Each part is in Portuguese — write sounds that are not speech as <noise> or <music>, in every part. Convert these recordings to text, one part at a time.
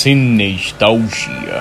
Sinestalgia.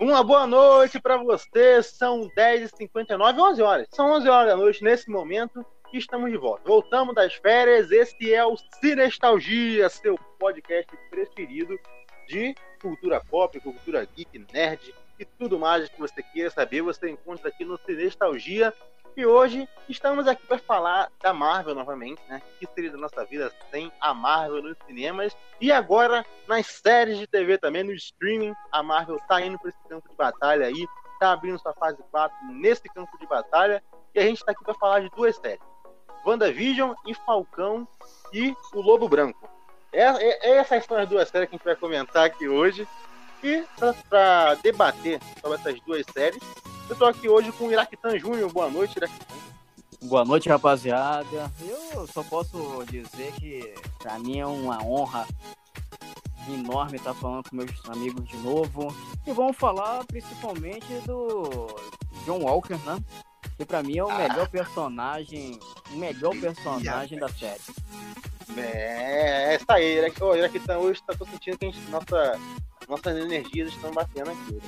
Uma boa noite para vocês. São 10h59, 11 horas. São 11 horas da noite nesse momento e estamos de volta. Voltamos das férias. Esse é o Cinestalgia, seu podcast preferido de cultura pop, cultura geek, nerd e tudo mais que você queira saber. Você encontra aqui no Cinestalgia. E hoje estamos aqui para falar da Marvel novamente, né? Que seria da nossa vida sem a Marvel nos cinemas. E agora nas séries de TV também, no streaming, a Marvel está indo para esse campo de batalha aí, está abrindo sua fase 4 nesse campo de batalha. E a gente está aqui para falar de duas séries: WandaVision e Falcão e o Lobo Branco. É, é, essas são as duas séries que a gente vai comentar aqui hoje. E para debater sobre essas duas séries, eu estou aqui hoje com o Iraquitan Júnior. Boa noite, Iraquitan. Boa noite, rapaziada. Eu só posso dizer que para mim é uma honra enorme estar falando com meus amigos de novo. E vamos falar principalmente do John Walker, né? Que para mim é o melhor personagem, o melhor personagem da série. É, é isso aí, Iraquitan. Hoje tá, tô sentindo que a gente, nossa, nossas energias estão batendo aqui.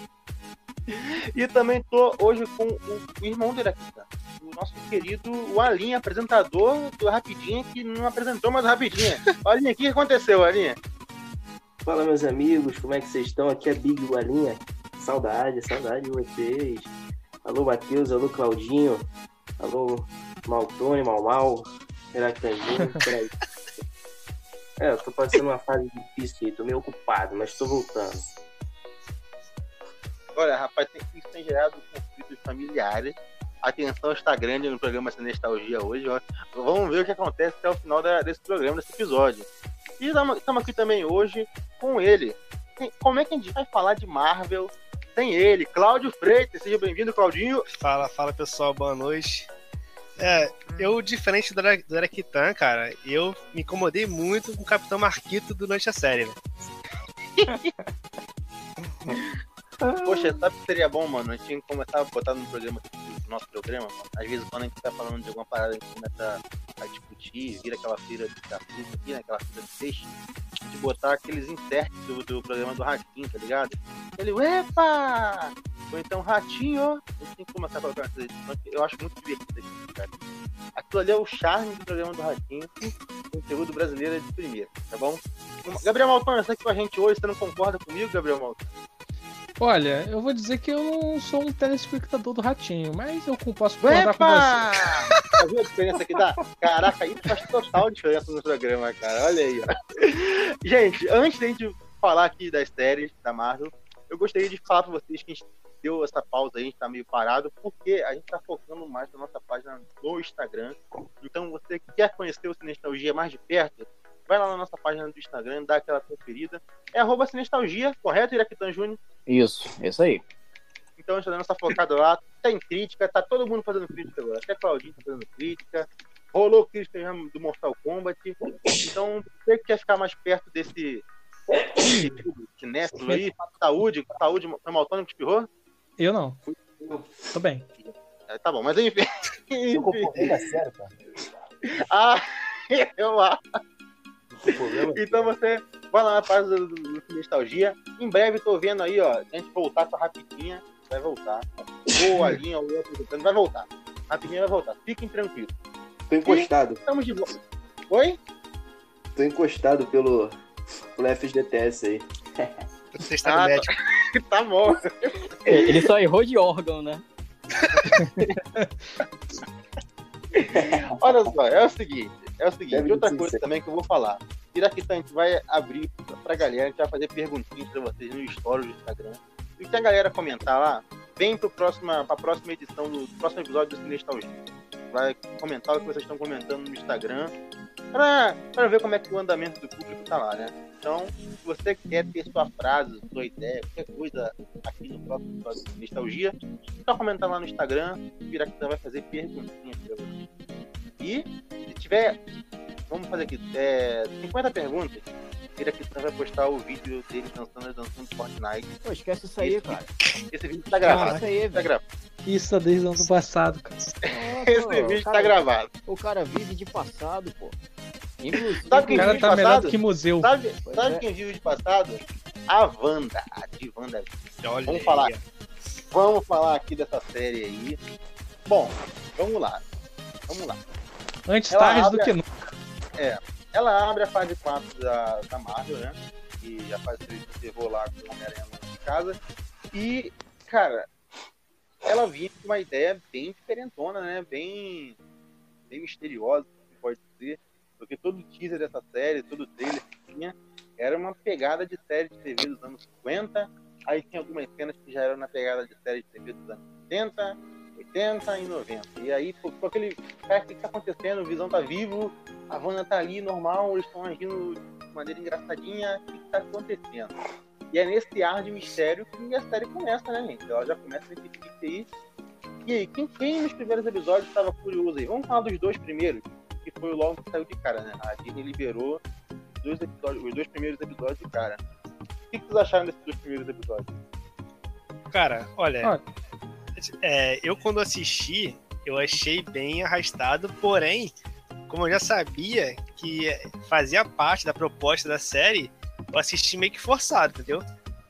E também tô hoje com o irmão dele aqui, tá? o nosso querido o Alinha, apresentador do Rapidinha, que não apresentou mais Rapidinha. Alinha, o que aconteceu, Alinha? Fala, meus amigos, como é que vocês estão? Aqui é Big Alinha. Saudade, saudade de vocês. Alô, Matheus, alô, Claudinho, alô, Maltone, Mal Mal, Heractanzinho, peraí. <laughs> É, eu tô passando uma fase difícil aí, tô meio ocupado, mas tô voltando. Olha, rapaz, tem, isso tem gerado conflitos familiares. A tensão está grande no programa Sem Nostalgia hoje. Ó. Vamos ver o que acontece até o final da, desse programa, desse episódio. E estamos aqui também hoje com ele. Como é que a gente vai falar de Marvel sem ele? Cláudio Freitas, seja bem-vindo, Claudinho. Fala, fala pessoal, boa noite. É, eu, diferente do, Araquitan, cara, eu me incomodei muito com o Capitão Marquito durante a série, né? <laughs> Poxa, sabe o que seria bom, mano? A gente tinha que começar a botar no programa, no nosso programa, mano. Às vezes quando a gente tá falando de alguma parada, a gente começa a discutir, vira aquela feira da fruta aqui, né? Aquela feira de peixe, de botar aqueles inserts do, do programa do Ratinho, tá ligado? Ele, epa! Ou então, Ratinho, a gente tem que começar a colocar essas edições, eu acho muito divertido aqui, cara. Aquilo ali é o charme do programa do Ratinho, conteúdo brasileiro é de primeira, tá bom? Gabriel Maltão, você aqui com a gente hoje, você não concorda comigo, Gabriel Maltão? Olha, eu vou dizer que eu não sou um telespectador do Ratinho, mas eu posso concordar com você. Tá vendo a diferença que dá? Caraca, isso faz total diferença no programa, cara. Olha aí, ó. Gente, antes de a gente falar aqui das séries da Marvel, eu gostaria de falar pra vocês que a gente deu essa pausa aí, a gente tá meio parado, porque a gente tá focando mais na nossa página no Instagram. Então, você que quer conhecer o Sinestalgia mais de perto, vai lá na nossa página do Instagram, dá aquela conferida. É arroba Sinestalgia, correto, Iraquitan Júnior? Isso, isso aí. Então a gente tá dando essa focada lá. Tem crítica, tá todo mundo fazendo crítica agora. Até Claudinho tá fazendo crítica. Rolou crítica já do Mortal Kombat. Então, você que quer ficar mais perto desse. desse aí, saúde, saúde, foi Maltônio que espirrou? Eu não. Tô bem. É, tá bom, mas enfim. É <laughs> sério, cara. Ah, <laughs> eu acho. <laughs> Então você vai lá na página do, do, do Nostalgia. Em breve tô vendo aí, ó. A gente voltar com a rapidinha, vai voltar. Ou a linha, ou outro, vai voltar. Rapidinha vai voltar. Fiquem tranquilos. Tô encostado. E estamos de volta. Oi? Tô encostado pelo, pelo FGTS aí. Você está no ah, médico. Tá, <laughs> tá bom. Ele só errou de órgão, né? <laughs> Olha só, é o seguinte. É o seguinte, outra coisa também que eu vou falar. Iraquitã, a gente vai abrir pra galera, a gente vai fazer perguntinhas pra vocês no story do Instagram. E se a galera comentar lá, vem pro próxima, pra próxima edição do, próximo episódio do Sinestalgia. Vai comentar o que vocês estão comentando no Instagram pra, pra ver como é que o andamento do público tá lá, né? Então, se você quer ter sua frase, sua ideia, qualquer coisa aqui no próximo episódio do Nostalgia, só comentar lá no Instagram, o Iraquitã vai fazer perguntinhas pra vocês. E tiver, vamos fazer aqui, é, 50 perguntas, ele aqui vai postar o vídeo dele dançando dançando Fortnite. Pô, esquece isso aí, esse, cara. Esse vídeo tá gravado. Isso aí, tá gravado. Isso desde o ano passado, cara. <laughs> Esse vídeo tá gravado. O cara vive de passado, pô. Inclusive, Sabe O quem cara vive tá de melhor passado? do que museu. Sabe, sabe é. quem vive de passado? A Wanda, a de Wanda. Olha Vamos aí, falar. Vamos falar aqui dessa série aí. Bom, vamos lá. Vamos lá. Antes Ela tarde do que nunca. Ela abre a fase 4 da, da Marvel, né? E a fase 3 encerrou lá com o Homem-Aranha de casa. E, cara, ela vinha com uma ideia bem diferentona, né? Bem, bem misteriosa, se pode dizer. Porque todo teaser dessa série, todo trailer que tinha, era uma pegada de série de TV dos anos 50. Aí tinha algumas cenas que já eram na pegada de série de TV dos anos 70, 80 e 90. E aí, ficou aquele. Cara, o que que tá acontecendo? O Visão tá vivo, a Wanda tá ali normal, eles estão agindo de maneira engraçadinha, o que, que tá acontecendo? E é nesse ar de mistério que a série começa, né, gente? Ela já começa nesse pique aí. E aí, quem, quem nos primeiros episódios estava curioso aí? Vamos falar dos dois primeiros, que foi o logo que saiu de cara, né? A Disney liberou os dois, episódios, os dois primeiros episódios de cara. O que, que vocês acharam desses dois primeiros episódios? Cara, olha. Olha. É, eu quando assisti, eu achei bem arrastado, porém, como eu já sabia que fazia parte da proposta da série, eu assisti meio que forçado, entendeu?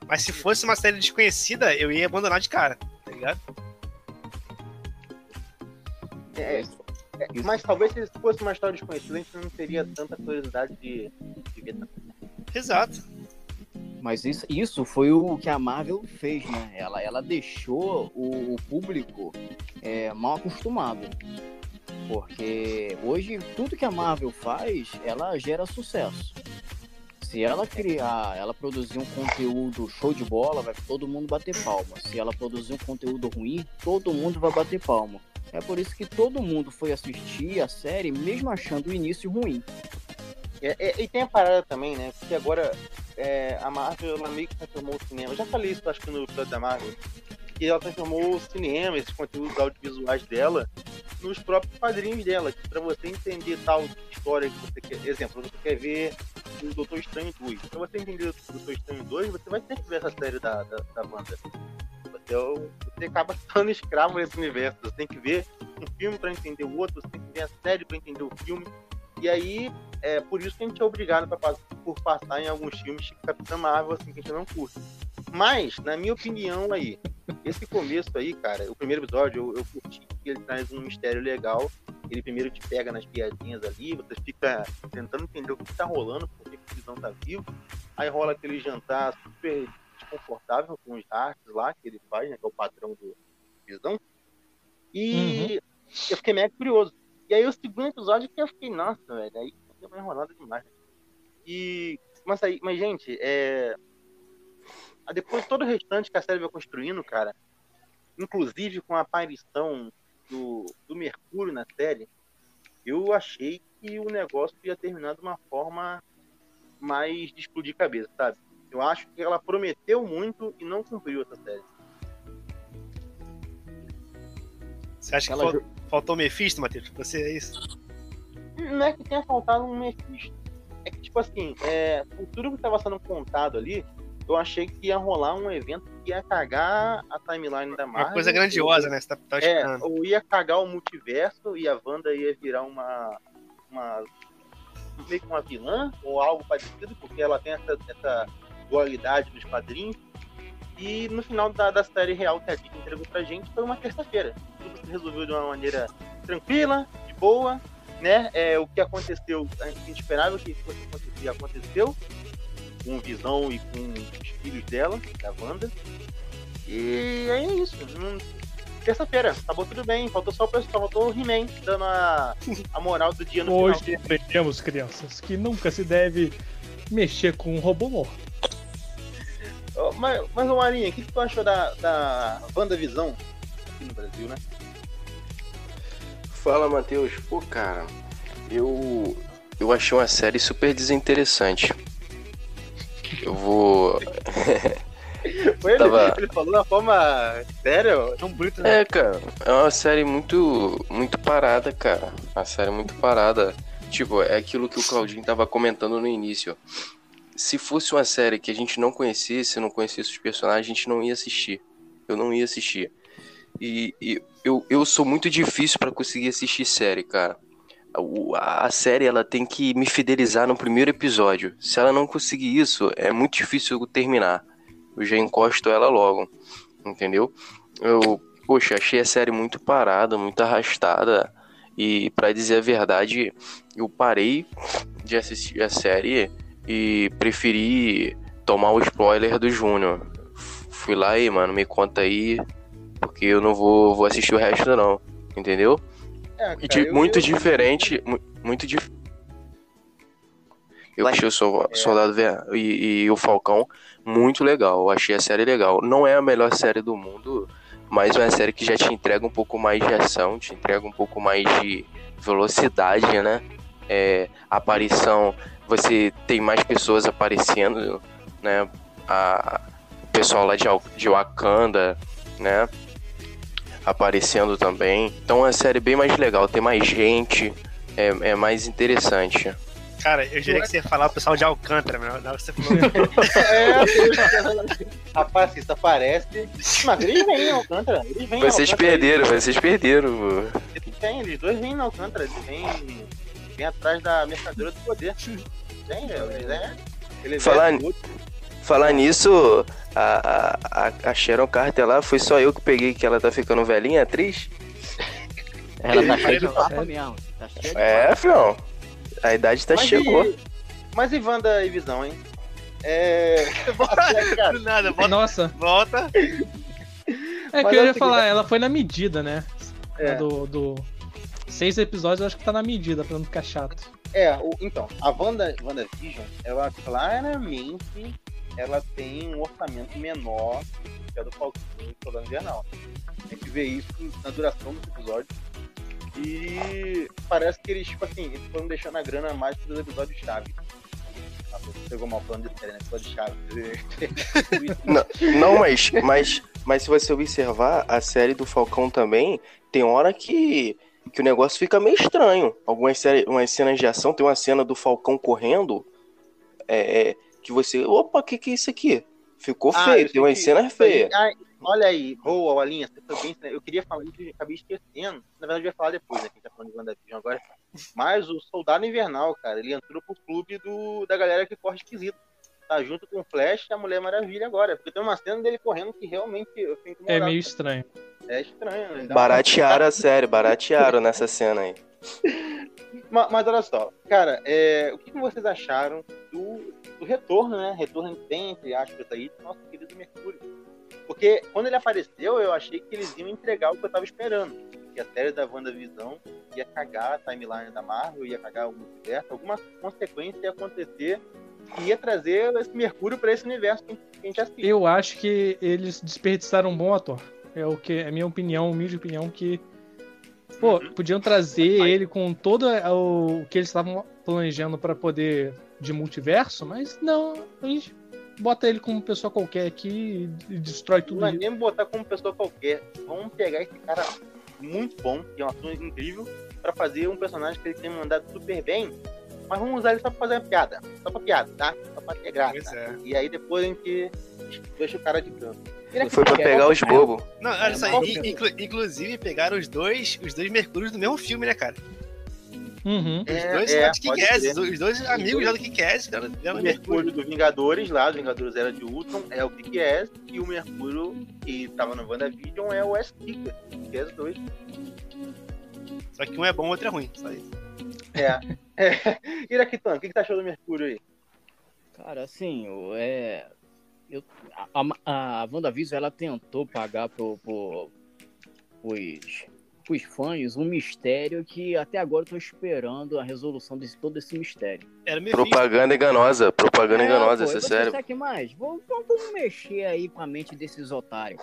Mas se fosse uma série desconhecida, eu ia abandonar de cara, tá ligado? É, é, mas talvez se fosse uma história desconhecida, a gente não teria tanta curiosidade de, de ver também. Exato. Mas isso, isso foi o que a Marvel fez, né? Ela, ela deixou o, o público é, mal acostumado. Porque hoje tudo que a Marvel faz, ela gera sucesso. Se ela criar, ela produzir um conteúdo show de bola, vai todo mundo bater palma. Se ela produzir um conteúdo ruim, todo mundo vai bater palma. É por isso que todo mundo foi assistir a série, mesmo achando o início ruim. É, é, e tem a parada também, né? Porque agora é, a Marvel ela meio que transformou o cinema. Eu já falei isso, acho que no episódio da Marvel. Que ela transformou o cinema, esses conteúdos audiovisuais dela, nos próprios quadrinhos dela. Que pra você entender tal história que você quer. Exemplo, você quer ver o Doutor Estranho 2. Pra você entender o Doutor Estranho 2, você vai ter que ver essa série da, da, da banda. Você, é você acaba <laughs> sendo escravo nesse universo. Você tem que ver um filme pra entender o outro, você tem que ver a série pra entender o filme. E aí, é por isso que a gente é obrigado pra, por passar em alguns filmes de Capitã Marvel, assim, que a gente não curte. Mas, na minha opinião aí, esse começo aí, cara, o primeiro episódio, eu, eu curti que ele traz um mistério legal. Ele primeiro te pega nas piadinhas ali, você fica tentando entender o que tá rolando, por que que o Visão tá vivo. Aí rola aquele jantar super desconfortável com os artes lá que ele faz, né, que é o padrão do Visão. E eu fiquei mega curioso. E aí o segundo episódio que eu fiquei, nossa, velho, aí deu uma enrolada demais. E. Mas aí, mas, gente, é. Depois todo o restante que a série vai construindo, cara, inclusive com a aparição do, do Mercúrio na série, eu achei que o negócio ia terminar de uma forma mais de explodir cabeça, sabe? Eu acho que ela prometeu muito e não cumpriu essa série. Você acha que Ela fal- faltou Mephisto, Matheus? Você é isso? Não é que tenha faltado um Mephisto. É que, tipo assim, é, por tudo que estava sendo contado ali, eu achei que ia rolar um evento que ia cagar a timeline da Marvel. Uma coisa grandiosa, né? Você tá, tá É, ou ia cagar o multiverso e a Wanda ia virar uma. uma meio que uma vilã, ou algo parecido, porque ela tem essa, essa dualidade dos quadrinhos. E no final da, da série real que a Disney entregou pra gente foi uma terça-feira. Tudo resolveu de uma maneira tranquila, de boa, né? É, o que aconteceu, a gente esperava que fosse acontecer, aconteceu. Com Visão e com os filhos dela, da Wanda. E é isso. Não- Terça-feira, acabou tudo bem. Faltou só o pessoal, faltou o He-Man dando a, a moral do dia no Hoje final. aprendemos, crianças, que nunca se deve mexer com um robô morto. Mas, mas Marinha, o que, que tu achou da, da WandaVisão aqui no Brasil, né? Fala, Matheus. Pô, cara, eu eu achei uma série super desinteressante. Eu vou. Foi ele, Tava- ele falou uma forma séria. Tão bonito, né? É, cara, é uma série muito muito parada, cara. Uma série muito parada. Tipo, é aquilo que o Claudinho tava comentando no início. Se fosse uma série que a gente não conhecesse, não conhecesse os personagens, a gente não ia assistir. Eu não ia assistir. E, e eu, eu sou muito difícil pra conseguir assistir série, cara. A, a série ela tem que me fidelizar no primeiro episódio. Se ela não conseguir isso, é muito difícil eu terminar. Eu já encosto ela logo, entendeu? Eu, poxa, achei a série muito parada, muito arrastada. E pra dizer a verdade, eu parei de assistir a série e preferi tomar o spoiler do Júnior. Fui lá e, mano, me conta aí, porque eu não vou, vou assistir o resto não, entendeu? É, E cara, di- eu- muito eu- diferente, mu- muito diferente. Eu achei o Sol- Soldado Ver- e, e o Falcão muito legal. Eu achei a série legal. Não é a melhor série do mundo, mas é uma série que já te entrega um pouco mais de ação, te entrega um pouco mais de velocidade, né? É, aparição, você tem mais pessoas aparecendo, né? A, o pessoal lá de, de Wakanda, né? Aparecendo também. Então é uma série bem mais legal, tem mais gente, é, é mais interessante. Cara, eu jurei que você ia falar o pessoal de Alcântara, meu. Na hora que você falou. É, <laughs> rapaz, isso aparece. Mas eles vêm em Alcântara. Eles vêm em Vocês Alcântara. perderam, vocês perderam. pô. Eles vêm, eles dois vêm em Alcântara. Eles vêm, vêm atrás da mercadoria do poder. Vem, velho. Eles é. Eles Falar- é Falar nisso, a, a, a Sharon Carter lá, foi só eu que peguei que ela tá ficando velhinha, atriz? Ela tá cheia de Sério? papo mesmo. Tá cheia de É, fião. A idade tá Mas chegou. E, mas e Wanda e Visão, hein? É. <laughs> <laughs> Do nada, volta. Nossa, volta. é Mas que eu é ia seguinte, falar, ela foi na medida, né? É. Do, do seis episódios, eu acho que tá na medida, pra não ficar chato. É, o- então, a Wanda, WandaVision, ela claramente ela tem um orçamento menor que a do Falcão e Soldado Invernal. A gente vê isso na duração dos episódios. E parece que eles, tipo assim, eles foram deixando a grana mais pros episódios chave. Ah, pegou mal falando de série, né? Episódio chave. <laughs> Não, não, mas, mas, mas se você observar, a série do Falcão também, tem hora que, que o negócio fica meio estranho. Algumas séries, umas cenas de ação, tem uma cena do Falcão correndo, é, é, que você, opa, o que que é isso aqui? Ficou Ah, feio, eu tem umas sei que- cenas feias. Ai, olha aí, boa, Alinha, você bem. Eu queria falar isso e acabei esquecendo. Na verdade, eu ia falar depois, né? Que a gente tá falando de WandaVision agora. Mas o Soldado Invernal, cara, ele entrou pro clube do, da galera que corre esquisito. Tá junto com o Flash e a Mulher Maravilha agora. Porque tem uma cena dele correndo que realmente eu fico É meio estranho. É estranho, né? Baratearam a <laughs> série, baratearam nessa cena aí. Ma- Mas, olha só, cara, é, o que, que vocês acharam do, do retorno, né? Retorno bem, entre aspas, aí, do nosso querido Mercúrio. Porque quando ele apareceu, eu achei que eles iam entregar o que eu tava esperando. Que a série da WandaVision ia cagar a timeline da Marvel, ia cagar o multiverso, alguma consequência ia acontecer ia trazer esse Mercúrio pra esse universo que a gente assiste. Eu acho que eles desperdiçaram um bom ator. É o que é a minha opinião, humilde opinião, que. Pô, Uhum. podiam trazer ele com todo o que eles estavam planejando pra poder de multiverso, mas não, a gente bota ele como pessoa qualquer aqui e destrói tudo Não é nem botar como pessoa qualquer. Vamos pegar esse cara muito bom, que é um ator incrível, pra fazer um personagem que ele tem mandado super bem. Mas vamos usar ele só pra fazer uma piada. Só pra piada, tá? Só pra ter graça. Pois é. E aí depois a gente deixa o cara de canto. Ele Foi pra pegar os bobos. Não, olha só, É, inclu- inclusive pegaram os dois, os dois Mercúrios do mesmo filme, né, cara? Uhum. Os É, dois é, os dois amigos lá do Kick-Ass, O Mercúrio Mercúrio. do Vingadores lá, do Vingadores Era de Ultron, é o Kick-Ass. E o Mercúrio que tava no WandaVision é o S-Kicker. Kick-Ass 2. Só que um é bom, o outro é ruim. Só isso. É. é. <laughs> Iraquitano, o que, que você achou do Mercúrio aí? Cara, assim, o- é. Eu, a, a, a WandaVision, ela tentou pagar pro, pro, pros, pros fãs um mistério que até agora eu tô esperando a resolução de todo esse mistério. Propaganda enganosa, propaganda enganosa, pô, série. sabe que mais? Vamos, vamos- vamos mexer aí com a mente desses otários.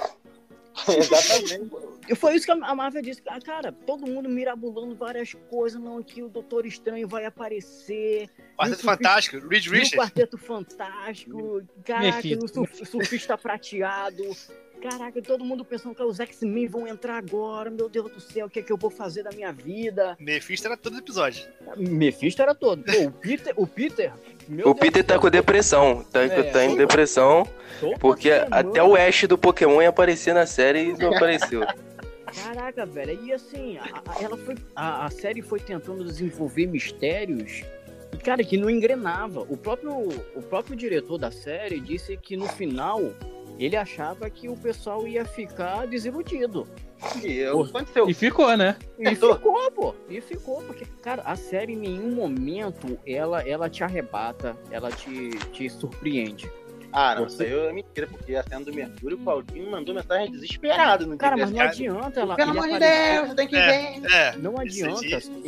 <laughs> Exatamente. E foi isso que a Marvel disse. Ah, Cara, todo mundo mirabolando várias coisas. Não, que o Doutor Estranho vai aparecer. Quarteto Fantástico, Reed E o Richards. Quarteto Fantástico. Caraca, o surf- surfista prateado. Caraca, todo mundo pensando que os X-Men vão entrar agora. Meu Deus do céu, o que é que eu vou fazer da minha vida? Mephisto era todo episódio. Mephisto era todo. Pô, o Peter, o Peter. Meu O Deus Peter tá com depressão. Tá, É. tá em depressão. Porque até o Ash do Pokémon ia aparecer na série e não apareceu. Caraca, velho. E assim, a, a- ela foi, a, a série foi tentando desenvolver mistérios e, cara, que não engrenava. O próprio, o próprio diretor da série disse que no final ele achava que o pessoal ia ficar desiludido. E eu- aconteceu. E ficou, né? E ficou, pô. E ficou, porque, cara, a série em nenhum momento ela, ela te arrebata, ela te, te surpreende. Ah, não, Você- isso aí é mentira, porque a cena do Mercúrio, o Claudinho mandou mensagem desesperado no Cara, mas não desse. adianta ela. Pelo amor de Deus, tem que É. ver. É, Não adianta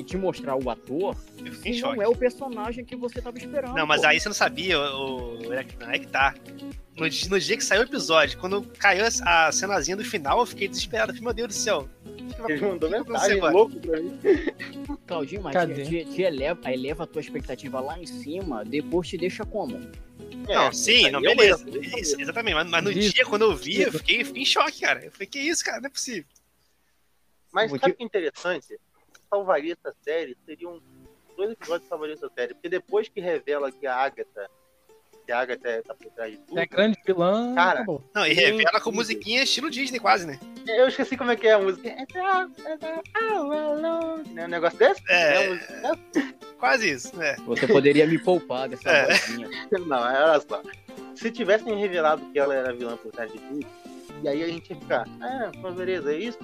te mostrar o ator em se choque. não é o personagem que você tava esperando. Não, mas pô. aí você não sabia, o, o, é que tá. No, no dia que saiu o episódio, quando caiu a cenazinha do final, eu fiquei desesperado. Falei, meu Deus do céu. que Ele mandou que mensagem louco pra mim. Claudinho, mas te- te eleva, eleva a tua expectativa lá em cima, depois te deixa como? Não, É, sim, não, eu beleza. isso exatamente, mas, mas no Isso. dia, quando eu vi, eu fiquei, fiquei em choque, cara. Eu falei, que isso, cara? Não é possível. Mas sabe que é interessante? Salvaria essa série, seriam dois episódios que salvariam essa série. Porque depois que revela que a Agatha, que a Agatha tá por trás de tudo, É grande vilã. Cara, acabou. Não, e revela com musiquinha estilo Disney, quase, né? eu esqueci como é que é a música. Né, Um negócio desse? É. É, Quase isso, né? Você poderia me poupar dessa <laughs> É. vozinha. Não, olha só. Se tivessem revelado que ela era vilã por trás de tudo, e aí a gente ia ficar, ah, pô, beleza, é isso.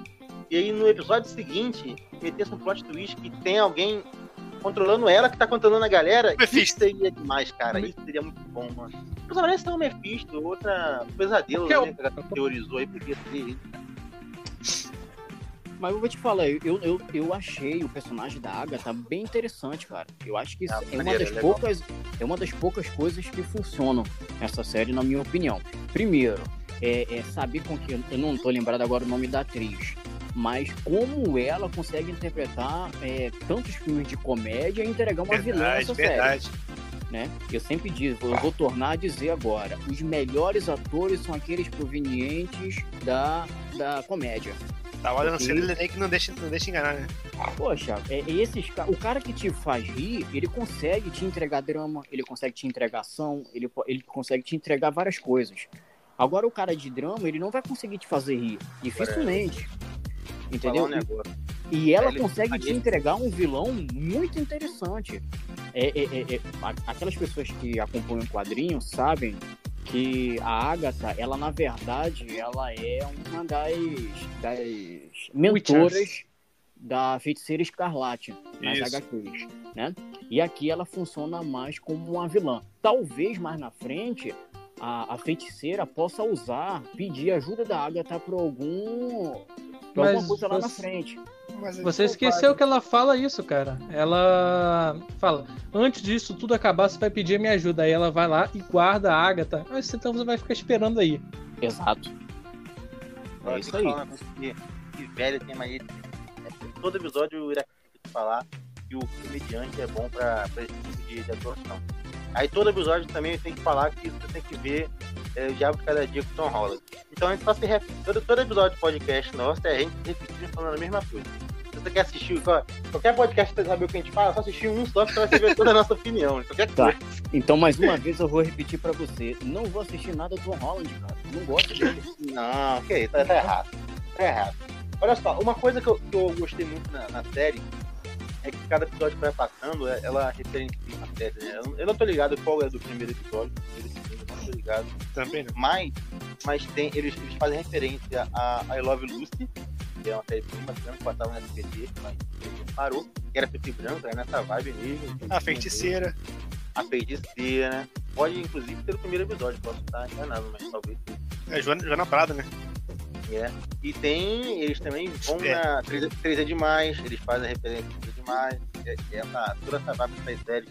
E aí no episódio seguinte, metesse um plot twist que tem alguém controlando ela que tá controlando a galera, isso Mephisto. seria demais, cara. Isso seria muito bom, mano. Mas parece ser um Mephisto, outra pesadelo Porque né, que ela teorizou aí, porque seria Mas eu vou te falar, eu, eu, eu achei o personagem da Agatha bem interessante, cara. Eu acho que isso Ah, é, uma das é poucas, é uma das poucas coisas que funcionam nessa série, na minha opinião. Primeiro, é, é saber com que. Eu não tô lembrado agora o nome da atriz. Mas como ela consegue interpretar é, tantos filmes de comédia e entregar uma vilã Verdade, nessa série. verdade. né? Eu sempre digo, eu vou tornar a dizer agora, os melhores atores são aqueles provenientes da, da comédia. Tá olhando Porque- ele que não deixa, não deixa enganar, né? Poxa, é, é esses, o cara que te faz rir, ele consegue te entregar drama, ele consegue te entregar ação, ele, ele consegue te entregar várias coisas. Agora o cara de drama, ele não vai conseguir te fazer rir, dificilmente. falar Entendeu? um. E ela Ele- consegue te entregar um vilão muito interessante. É, é- é- é- aquelas pessoas que acompanham o quadrinho sabem que a Agatha, ela na verdade, ela é uma das, das mentoras da feiticeira escarlate nas Isso. HQs, né? E aqui ela funciona mais como uma vilã. Talvez mais na frente a, a feiticeira possa usar, pedir ajuda da Agatha para algum Mas coisa lá na você- frente. Mas Você esqueceu que ela fala isso, cara. Ela fala: antes disso tudo acabar, você vai pedir minha ajuda. Aí ela vai lá e guarda a Agatha. Mas então você vai ficar esperando aí. Exato. É isso aí. que, que velho tem mania de- é, Todo episódio eu irá falar que o comediante é bom pra, pra esse tipo de, de atuação. Aí todo episódio também tenho que falar que você tem que ver é, o Diabo de Cada Dia com o Tom Holland. Então a gente só se repete. Todo, todo episódio de podcast nosso é a gente repetindo falando a mesma coisa. Se você quer assistir qual- qualquer podcast pra saber o que a gente fala, é só assistir um só que você vai saber toda a nossa opinião. Qualquer Tá. coisa. Então, mais uma vez, eu vou repetir pra você. Não vou assistir nada do Tom Holland, cara. Não gosto dele. Não, que isso, tá, tá errado. Tá errado. Olha só, uma coisa que eu, que eu gostei muito na, na série é que cada episódio que vai passando, é- ela referencia a série, né? Eu, eu não tô ligado qual é do primeiro episódio, do primeiro episódio, tô ligado. Também não. Mas, mas tem, eles, eles fazem referência a I Love Lucy, que é uma série bem bacana que passava no SBT, mas parou, que era preto e branco, era nessa vibe mesmo. A feiticeira. A feiticeira, né? Pode, inclusive, ser o primeiro episódio, posso estar enganado, mas talvez É Joana, Joana Prado, né? É. E tem, eles também vão É. na 3, 3 é demais, eles fazem referência a 3 é demais, é, é essa, toda essa vibe dessas séries.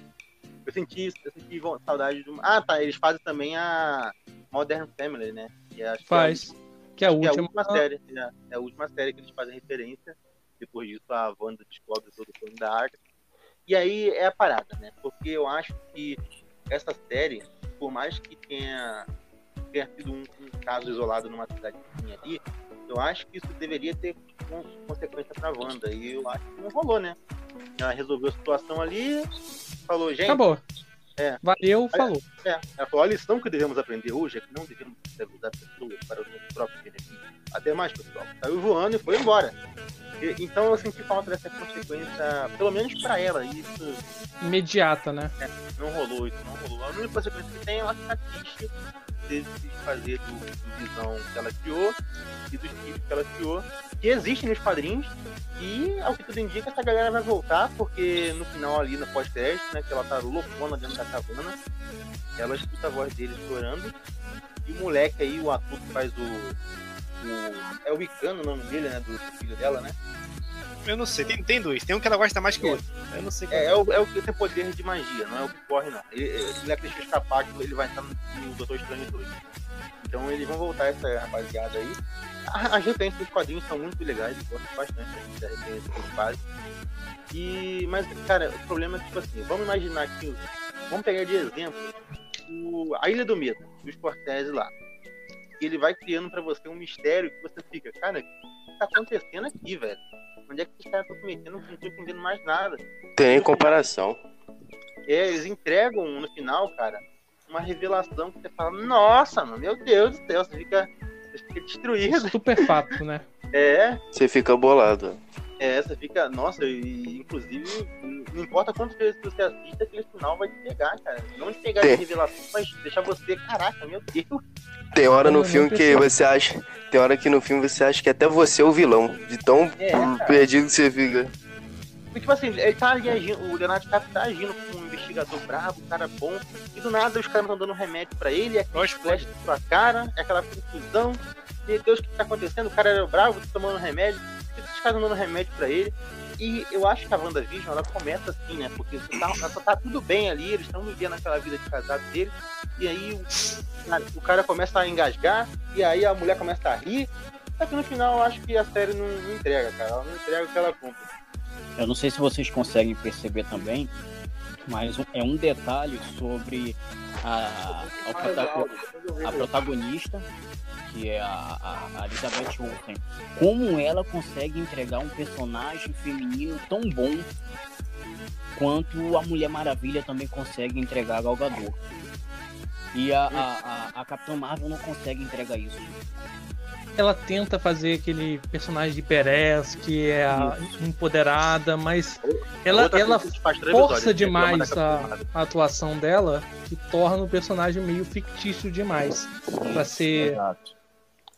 Eu senti isso, eu senti saudade de uma. Ah, tá, eles fazem também a Modern Family, né? Que acho Faz. Que é a Que é a, que é a última. última série, é, é a última série que eles fazem referência. Depois disso, a Wanda descobre todo o plano da Arca. E aí é a parada, né? Porque eu acho que essa série, por mais que tenha, tenha sido um, um caso isolado numa cidadezinha ali, eu acho que isso deveria ter con- consequência pra Wanda. E eu acho que não rolou, né? Ela resolveu a situação ali, falou, gente, Acabou. É. Valeu, falou. É, ela falou, a lição que devemos aprender hoje é que não devemos usar pessoas para o nosso próprio benefício. Até mais, pessoal. Saiu voando e foi embora. E- então eu senti falta dessa consequência, pelo menos pra ela, isso Imediata, né? não rolou, isso não rolou. A única consequência que tem é ela ficar triste se fazer do, do visão que ela criou e dos filhos que ela criou, que existem nos quadrinhos, e ao que tudo indica, essa galera vai voltar, porque no final ali, no pós-crédito, né, que ela tá loucona dentro da cabana, ela escuta a voz dele chorando, e o moleque aí, o ator que faz o. o é o Icano o nome dele, né? Do filho dela, né? Eu não sei, tem, tem dois. Tem um que ela gosta mais que o outro. Eu não sei qual É, é o, é o que tem poder de magia, não é o que corre, não. Ele, ele, se ele deixa escapar, que ele vai estar no, Doutor Estranho 2. Então eles vão voltar essa rapaziada aí. A- As referências dos quadrinhos são muito legais, eu gosto bastante da referência que eles fazem. E, mas, cara, o problema é que, tipo assim, vamos imaginar que. Vamos pegar de exemplo o, a Ilha do Medo, dos Cortez lá. Ele vai criando pra você um mistério que você fica, cara, o que tá acontecendo aqui, velho? Onde é que esses caras estão se metendo? Não tô entendendo mais nada. Tem comparação. É, eles entregam no final, cara, uma revelação que você fala, nossa, mano, meu Deus do céu, você fica, você fica destruído. Superfato, né? É, Você fica bolado. É, você fica, nossa, e inclusive, não importa quantas vezes você assista, aquele final vai te pegar, cara. Não te pegar de Tem. revelação, mas deixar você, caraca, meu Deus. Tem hora no filme que você acha. Tem hora que no filme você acha que até você é o vilão. De tão É, perdido que você fica. Porque, tipo assim, ele tá ali agindo, o Leonardo DiCaprio tá agindo como um investigador bravo, um cara bom, e do nada os caras estão dando remédio pra ele, é aquele Lógico, flash na sua cara, é aquela confusão, meu Deus, o que tá acontecendo? O cara era bravo, tá tomando remédio, caras estão dando remédio pra ele? E eu acho que a WandaVision, ela começa assim, né, porque tá, tá, tá tudo bem ali, eles estão vivendo aquela vida de casado dele, e aí o cara, o cara começa a engasgar, e aí a mulher começa a rir, só que no final eu acho que a série não, não entrega, cara, ela não entrega o que ela cumpre. Eu não sei se vocês conseguem perceber também, mas é um detalhe sobre a, prota- a protagonista, que é a, a- a Elizabeth Olsen. Como ela consegue entregar um personagem feminino tão bom quanto a Mulher Maravilha também consegue entregar a Gal Gadot. E a, a, a, a Capitã Marvel não consegue entregar isso. Ela tenta fazer aquele personagem de Perez, que é a empoderada, mas ela, Outra ela força demais a, a atuação dela, que torna o personagem meio fictício demais pra ser Exato.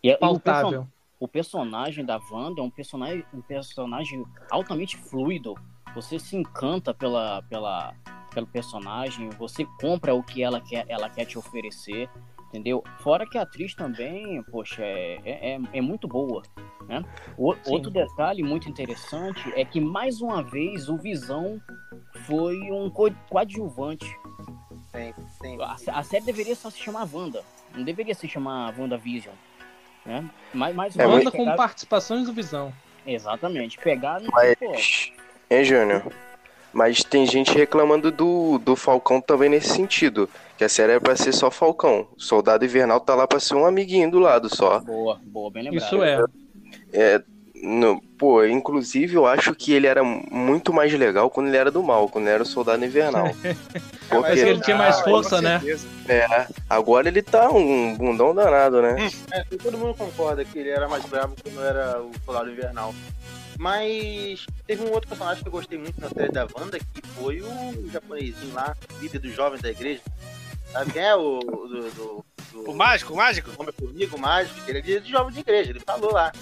E, e o, person- pautável. o personagem da Wanda é um personagem, um personagem altamente fluido. Você se encanta pela, pela, pelo personagem, você compra o que ela quer, ela quer te oferecer, entendeu? Fora que a atriz também, poxa, é, é, é muito boa. Né? O- outro detalhe muito interessante é que, mais uma vez, o Visão foi um co- coadjuvante. Sim, sim. A, a série deveria só se chamar Wanda, não deveria se chamar WandaVision. Né? Mas, mas É Wanda com pegar- participações do Visão. Exatamente. Pegar no. Mas. pô, Hein, Júnior? Mas tem gente reclamando do, do Falcão também nesse sentido. Que a série é pra ser só Falcão. O Soldado Invernal tá lá pra ser um amiguinho do lado só. boa, boa, bem lembrado. Isso é. É, no, pô, inclusive eu acho que ele era muito mais legal quando ele era do mal, quando ele era o Soldado Invernal. <laughs> Parece que Porque ele tinha mais Ah, força, com né? é, agora ele tá um bundão danado, né? É, todo mundo concorda que ele era mais bravo quando era o Soldado Invernal. Mas teve um outro personagem que eu gostei muito na série da Wanda, que foi o japonesinho lá, líder dos jovens da igreja. Sabe quem é o do, do, do O mágico, o mágico? Homem-Formiga, o mágico? Ele é líder de jovens de igreja, ele falou lá.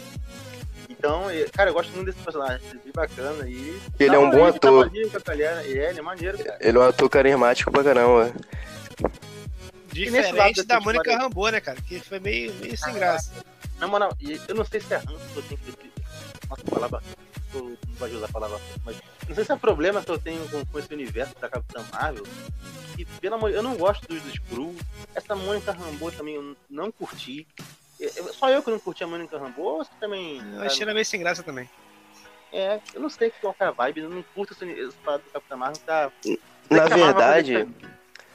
Então, cara, eu gosto muito desse personagem, ele é bem bacana. E Ele é um bom tá ator. e é, ele é maneiro, cara. Ele é um ator carismático pra caramba. Diferente dessa da Mônica história- Rambeau, né, cara? Que foi meio, meio sem graça. Na moral, eu não sei se é ranço que eu tenho que. Nossa, palavra. Eu não gosto de usar a palavra mas não sei se é problema que eu tenho com, com esse universo da Capitã Marvel. E, pelo amor eu não gosto dos, dos Screw. Essa Mônica Rambeau também eu não curti. Eu- eu- Só eu que não curti a Mônica Rambeau, ou você também. Eu achei ela meio sem graça também. É, eu não sei qual que é a vibe, eu não curto esse, esse do Capitã Marvel, tá. Na Marvel verdade, vai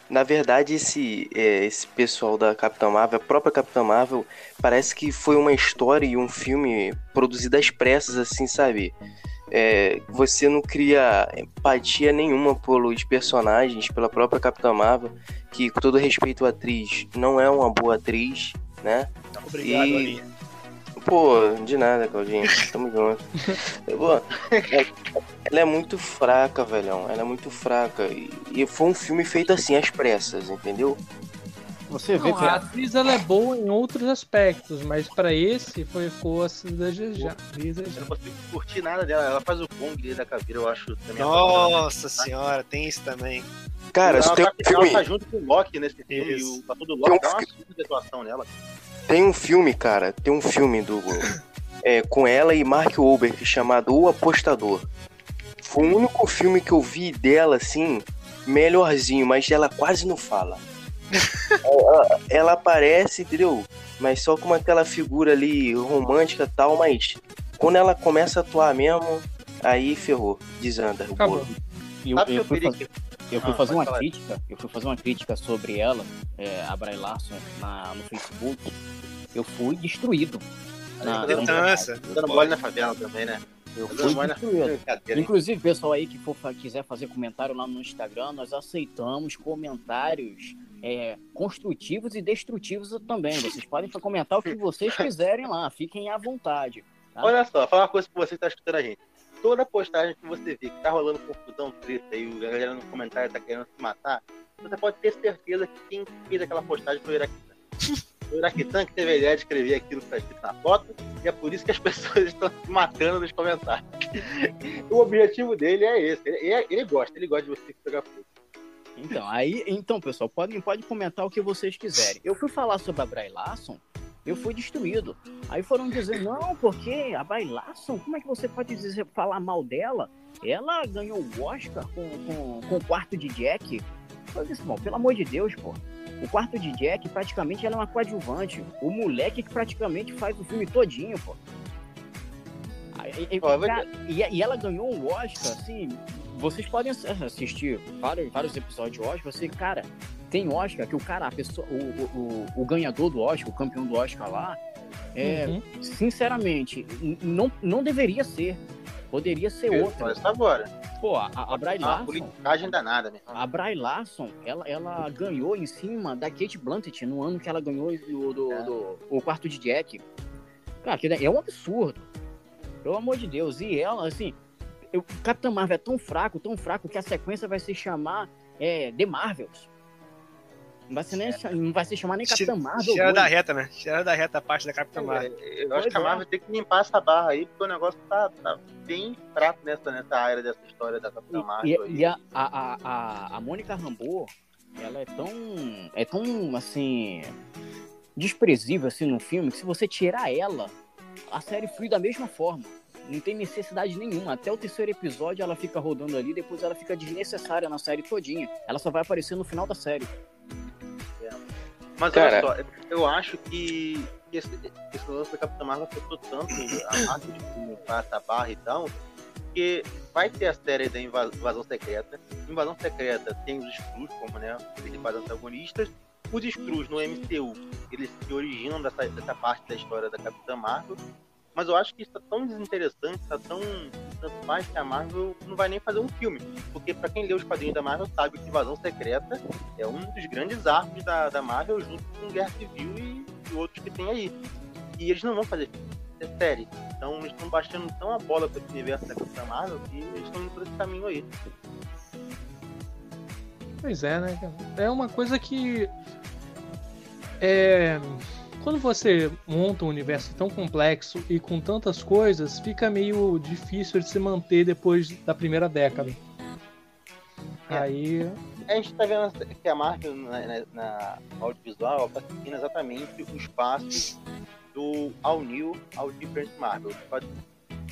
na verdade esse, é, esse pessoal da Capitã Marvel, a própria Capitã Marvel, parece que foi uma história e um filme produzido às pressas, assim, sabe? é, você não cria empatia nenhuma pelos personagens, pela própria Capitã Marvel, que com todo respeito à atriz, não é uma boa atriz, né? Obrigado, E-. Pô, de nada, Claudinho. Tamo junto. <laughs> Pô, ela- ela é muito fraca, velhão. Ela é muito fraca. E, e foi um filme feito assim, às pressas, entendeu? Você vê Não, que a atriz ela é boa em outros aspectos, mas pra esse foi ficou a se desejar. Eu não consigo curtir nada dela. Ela faz o Kong da caveira, eu acho também. Nossa senhora, tem isso também. Cara, ela, tem tá, um filme. ela tá junto com o Loki nesse filme. Isso. E o Tatu do Tem um Loki dá uma atuação nela. Tem um filme, cara, tem um filme do é, com ela e Mark Wahlberg chamado O Apostador. Foi o único filme que eu vi dela assim melhorzinho, mas ela quase não fala. <laughs> ela, ela aparece, entendeu? Mas só como aquela figura ali romântica e tal, mas quando ela começa a atuar mesmo, aí ferrou, desanda. o Acabou. bolo. eu, Sabe que eu fazer, que. Eu fui Ah, fazer uma falar. crítica, eu fui fazer uma crítica sobre ela, é, a Bray Larson, na, no Facebook. Eu fui destruído. Na, na- Dança. Dando mole na favela também, né? eu fui destruído. Inclusive, pessoal aí que for, quiser fazer comentário lá no Instagram, nós aceitamos comentários é, construtivos e destrutivos também. Vocês podem comentar o que vocês quiserem lá, fiquem à vontade. tá? Olha só, falar uma coisa pra você que tá escutando a gente. Toda postagem que você vê que tá rolando confusão, treta e a galera no comentário tá querendo se matar, você pode ter certeza que quem fez aquela postagem foi o Iraquitan. Foi o Iraquitan que teve a ideia de escrever aquilo que tá escrito na foto e é por isso que as <laughs> pessoas estão se matando nos comentários. <laughs> o objetivo dele é esse. Ele, ele- gosta, ele gosta de você pegar fogo. Então, aí, então, pessoal, podem, podem comentar o que vocês quiserem. Eu fui falar sobre a Bray Larson, eu fui destruído. Aí foram dizer, não, porque a Bray Larson, como é que você pode dizer, falar mal dela? Ela ganhou o Oscar com, com, com o quarto de Jack. Eu disse, bom, pelo amor de Deus, pô. O quarto de Jack, praticamente, ela é uma coadjuvante. O moleque que praticamente faz o filme todinho, pô. E- e, e ela ganhou um Oscar, assim. Vocês podem ass- assistir vários, vários episódios de Oscar. Você, cara, tem Oscar que o cara, a pessoa, o, o, o, o ganhador do Oscar, o campeão do Oscar lá, é, Uhum. sinceramente, não, não deveria ser. Poderia ser Olha outra. agora. Pô, a, a Bray É Larson. politicagem danada, meu. A Bray Larson, ela, ela ganhou em cima da Kate Blanchett no ano que ela ganhou do, do, É. do- o quarto de Jack. Cara, aquilo é um absurdo. Pelo amor de Deus. E ela, assim, eu, Capitã Marvel é tão fraco, tão fraco, que a sequência vai se chamar é, The Marvels. Não vai, ser nem, não vai se chamar nem Capitã Marvel. Tiraram 2. da reta, né? Tiraram da reta a parte da Capitã Marvel. É, Eu acho que a é. Marvel tem que limpar essa barra aí, porque o negócio tá, tá bem fraco nessa, nessa área dessa história da Capitã E, Marvel. aí. e a, a, a, a, a Mônica Rambeau, ela é tão. É tão assim. desprezível assim no filme que se você tirar ela, a série flui da mesma forma. Não tem necessidade nenhuma. Até o terceiro episódio ela fica rodando ali, depois ela fica desnecessária na série todinha. Ela só vai aparecer no final da série. Mas Cara- olha só, eu acho que esse, esse lance da Capitã Marvel afetou tanto a Marvel de limpar essa barra e tal, que vai ter a série da Inva- Invasão Secreta. Invasão Secreta tem os Skrulls como né, principais antagonistas. Os Skrulls no MCU, eles se originam dessa, dessa parte da história da Capitã Marvel. Mas eu acho que isso tá tão desinteressante, tá tão tanto faz que a Marvel não vai nem fazer um filme. Porque pra quem lê os quadrinhos da Marvel sabe que Invasão Secreta é um dos grandes arcos da, da Marvel junto com Guerra Civil e, e outros que tem aí. E eles não vão fazer é série. Então eles estão baixando tão a bola com esse universo da Capitã Marvel que eles estão indo por esse caminho aí. Pois é, né? É uma coisa que. É. Quando você monta um universo tão complexo e com tantas coisas, fica meio difícil de se manter depois da primeira década. É. Aí. A gente tá vendo que a Marvel na, na, na audiovisual está seguindo exatamente o espaço do All New, All Different Marvel.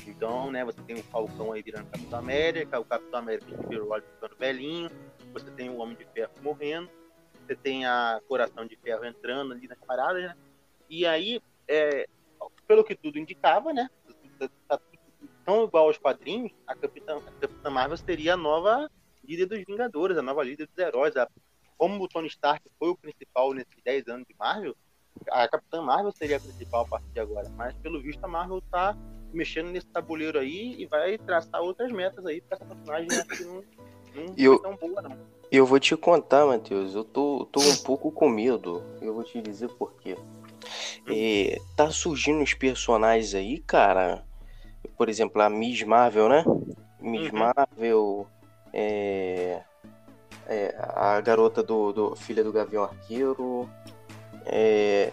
Então, né, você tem o Falcão aí virando Capitão América, o Capitão América de Firulol ficando velhinho, você tem o Homem de Ferro morrendo, você tem a Coração de Ferro entrando ali nas paradas, né? E aí, é, pelo que tudo indicava, né? Tá, tá tão igual aos quadrinhos, a Capitã, a Capitã Marvel seria a nova líder dos Vingadores, a nova líder dos heróis. A, como o Tony Stark foi o principal nesses 10 anos de Marvel, a Capitã Marvel seria a principal a partir de agora. Mas pelo visto a Marvel tá mexendo nesse tabuleiro aí e vai traçar outras metas aí pra essa personagem né, que não, não eu- foi tão boa, não. Eu vou te contar, Matheus, eu tô, tô um pouco com medo. Eu vou te dizer por quê. É, tá surgindo uns personagens aí, cara. Por exemplo, a Miss Marvel, né? Miss Uhum. Marvel, é, é, a garota do, do filha do Gavião Arqueiro. É,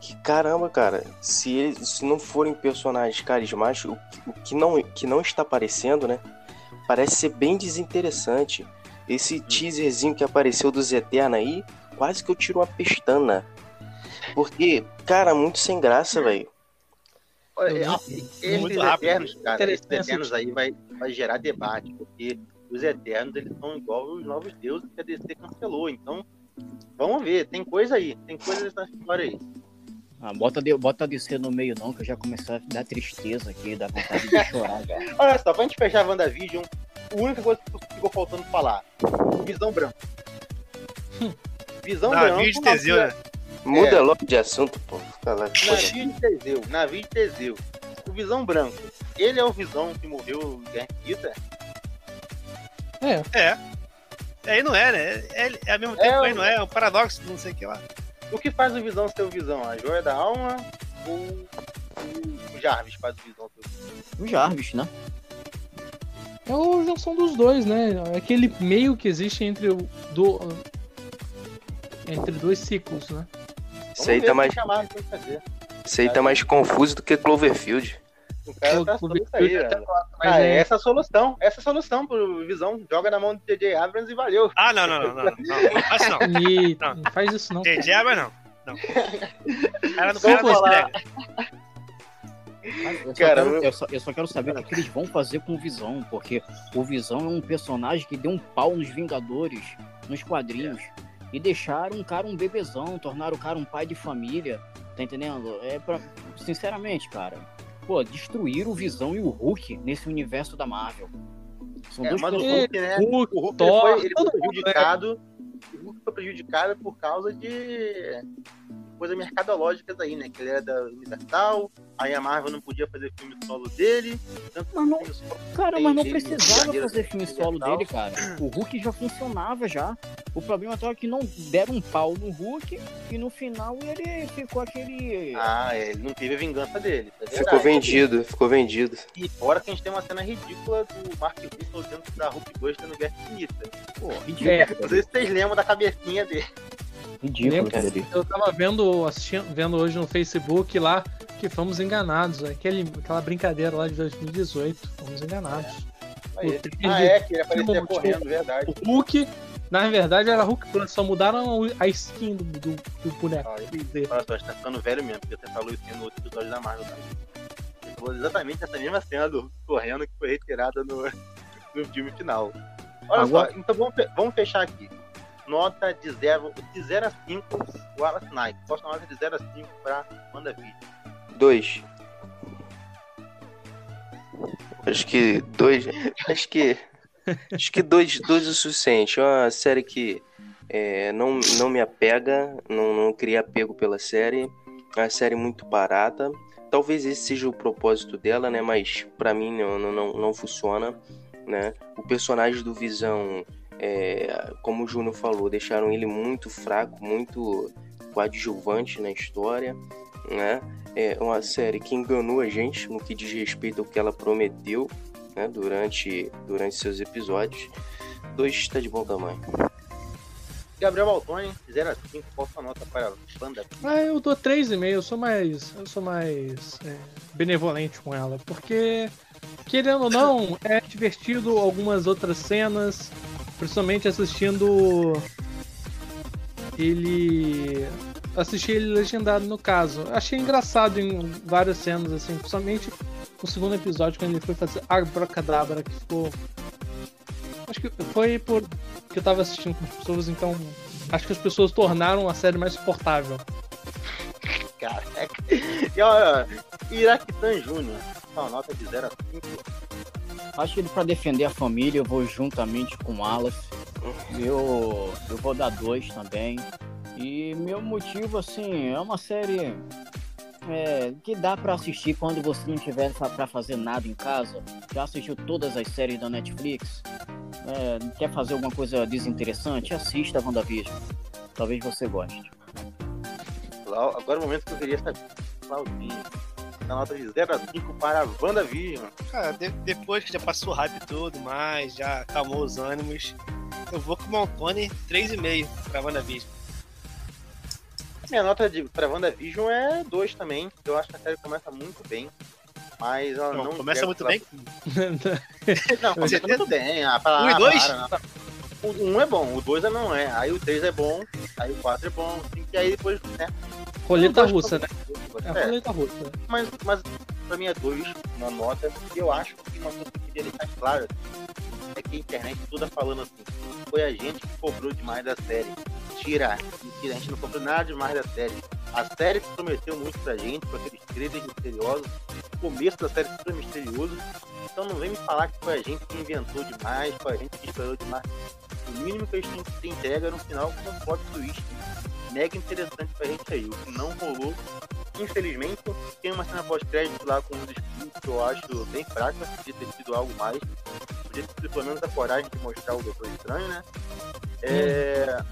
que caramba, cara. Se, eles, se não forem personagens carismáticos, o, o que, não, que não está aparecendo, né? Parece ser bem desinteressante. Esse teaserzinho que apareceu dos Eterna aí, quase que eu tiro uma pestana. Porque, cara, muito sem graça, velho. É, vi- esses muito rápido. Eternos, cara, esses. Eternos aí vai, vai gerar debate, porque os Eternos, eles são igual os novos deuses que a DC cancelou, então vamos ver, tem coisa aí, tem coisa nessa história aí. Ah, bota, de, bota DC no meio não, que eu já comecei a dar tristeza aqui, dá vontade de chorar <laughs> já. Olha só, pra gente fechar a WandaVision, a única coisa que ficou faltando falar, Visão Branco. Visão Branco... Navio de Teseu, né? Muda logo de assunto, pô. Fica lá. Navio de Teseu, navio de Teseu. O Visão Branco, ele é o Visão que morreu em Guerra Infinita? É, É. É, e não é, né? É, é ao mesmo É, tempo, o- aí não é, é um paradoxo, não sei o que lá. O que faz o Visão ser o Visão? A joia da alma ou o Jarvis faz o Visão ser o Visão? O Jarvis, né? é a junção dos dois, né? É aquele meio que existe entre o do entre dois ciclos, né? Isso aí tá o mais, isso aí tá mais confuso do que Cloverfield. O cara tá O falando isso aí, Cloverfield velho. Mas Ah, é, essa é a solução. Essa é a solução pro Visão. Joga na mão do TJ Abrams e valeu. Ah, não, não, não, não, não, não, não faço não. e- Não. não faz isso não. JJ Abrams não. Não. Cara, do Vamos cara não falar. Eu só, Cara, quero, eu- eu, só, eu só quero saber o que eles vão fazer com o Visão, porque o Visão é um personagem que deu um pau nos Vingadores, nos quadrinhos, e deixaram um cara um bebezão, tornaram o cara um pai de família, tá entendendo? É pra, sinceramente, cara, pô, destruir o Visão e o Hulk nesse universo da Marvel. São É, dois mas o. Hulk, né? Hulk, O Hulk ele Thor, foi, ele foi mundo, prejudicado. O Hulk foi prejudicado por causa de coisas mercadológicas aí, né? Que ele era da Universal, aí a Marvel não podia fazer filme solo dele. Tanto Mas não- solo Cara, mas não precisava fazer filme solo dele, cara. O Hulk já funcionava já. O problema é que não deram um pau no Hulk e no final ele ficou aquele. Ah, é, ele não teve a vingança dele. é Ficou vendido, ficou vendido. E fora que a gente tem uma cena ridícula do Mark Russell dentro da Hulk 2 tendo Guerra Infinita. Pô, É. ridículo. Não sei se vocês lembram da cabecinha dele. Ridículo ali. Eu tava vendo, assistindo, vendo hoje no Facebook lá que fomos enganados. Aquele, aquela brincadeira lá de 2018. Fomos enganados. O trailer Ah, de- é, que ele aparecia Tipo, correndo, verdade. O Hulk, na verdade, era Hulk Plus, só mudaram a skin do, do, do boneco. Ah, Nossa, tá ficando velho mesmo, porque você falou isso no outro episódio da Marvel também. Falou exatamente essa mesma cena do Hulk correndo que foi retirada no, <laughs> no filme final. Olha Agora- só, então vamos, vamos fechar aqui. Nota de 0 de 0 a 5, Wallace Knight. Posso nota de 0 a 5 pra WandaVision. Dois. Acho que dois. <laughs> Acho que. Acho que dois, dois é o suficiente. É uma série que é, não, não me apega, não, não cria apego pela série. É uma série muito barata. Talvez esse seja o propósito dela, né? Mas pra mim não, não, não funciona. Né? O personagem do Visão, é, como o Júnior falou, deixaram ele muito fraco, muito coadjuvante na história. Né? é uma série que enganou a gente no que diz respeito ao que ela prometeu né, durante, durante seus episódios. Dois está de bom tamanho. Gabriel Baltoni, de 0 a 5, qual sua nota para WandaVision? Ah, eu dou 3,5, eu sou mais. Eu sou mais é, benevolente com ela. Porque, querendo ou não, é divertido algumas outras cenas. Principalmente assistindo ele. Assisti ele legendado no caso. Achei engraçado em várias cenas, assim, principalmente no segundo episódio, quando ele foi fazer Abracadabra, que ficou. Acho que foi por que eu tava assistindo com as pessoas, então acho que as pessoas tornaram a série mais suportável. Caraca. E olha, Iraquitan Júnior, sua nota de 0 a 5. Acho que pra defender a família eu vou juntamente com o. Eu, eu vou dar dois também. E meu motivo, assim, é uma série é, que dá pra assistir quando você não tiver pra fazer nada em casa. Já assistiu todas as séries da Netflix? É, quer fazer alguma coisa desinteressante? Assista a WandaVision. Talvez você goste. Agora é o momento que eu queria saber. Claudinho. A nota de 0 a 5 para a WandaVision. Cara, de- depois que já passou o hype tudo mais, já acalmou os ânimos, eu vou com o Montone 3,5 pra WandaVision. Minha nota de, para WandaVision é 2 também. Eu acho que a série começa muito bem. Mas ela Não, não. começa muito bem. <laughs> Não, começa muito bem. Ah, para, Um e dois? para. O 1 um é bom, o 2 não é. Aí o 3 é bom, aí o 4 é bom, o 5 e aí depois, né? Roleta dois russa, né? É É, roleta russa. mas, mas pra mim é 2 uma nota. E eu acho que uma coisa que eu queria deixar claro é que a internet toda falando assim. Foi a gente que cobrou demais da série. Tira, mentira, a gente não cobrou nada demais da série. A série prometeu muito pra gente, com aqueles trailers misteriosos. O começo da série super misterioso. Então não vem me falar que foi a gente que inventou demais, foi a gente que esperou demais. O mínimo que a gente tem que entrega no final com um plot twist mega interessante pra gente aí. O que não rolou, infelizmente, tem uma cena pós-crédito lá com os espíritos que eu acho bem fraca, podia ter sido algo mais. Podia ter pelo menos a coragem de mostrar o Doutor Estranho, né? É,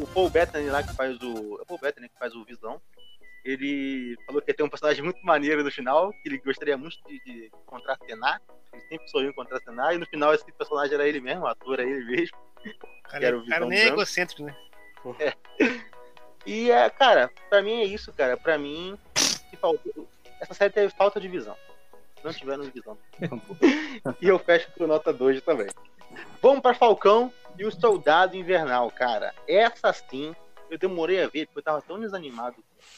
O Paul Bettany lá que faz o. É o Paul Bettany que faz o Visão. Ele falou que ia ter um personagem muito maneiro no final, que ele gostaria muito de, de contracenar. Ele sempre sonhou em contracenar, e no final esse personagem era ele mesmo, o ator era ele mesmo. Cara, Quero o cara visão nem é egocêntrico, né? E, é, cara, pra mim é isso, cara. Pra mim, faltou- essa série teve falta de visão. Não tiveram visão. <laughs> e eu fecho com nota 2 também. Vamos pra Falcão e o Soldado Invernal, cara. Essa sim, eu demorei a ver, porque eu tava tão desanimado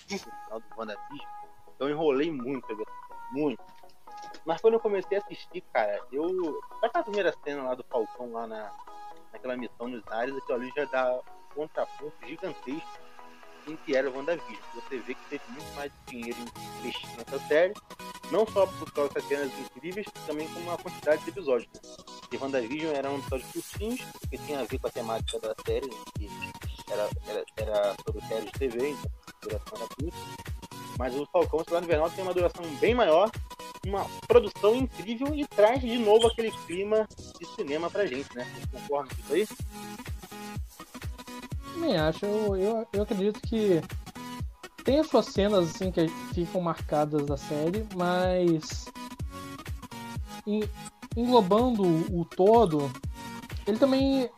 com o final do WandaVision. Eu enrolei muito, muito. Mas quando eu comecei a assistir, cara, eu. Aquela primeira cena lá do Falcão lá na, naquela missão nos ares, aquilo ali já dá um contraponto gigantesco em que era WandaVision. Você vê que teve muito mais dinheiro investido nessa série, não só por causa das cenas incríveis, também com uma quantidade de episódios. E WandaVision era um episódio curtinhos, que tinha a ver com a temática da série, né? que era, era, era sobre série de TV, então duração era curta. Mas o Falcão Soldado Invernal tem uma duração bem maior, uma produção incrível e traz de novo aquele clima de cinema pra gente, né? Vocês com isso aí? Também acho, eu, eu, eu acredito que tem as suas cenas assim que ficam marcadas da série, mas em- englobando o todo, ele também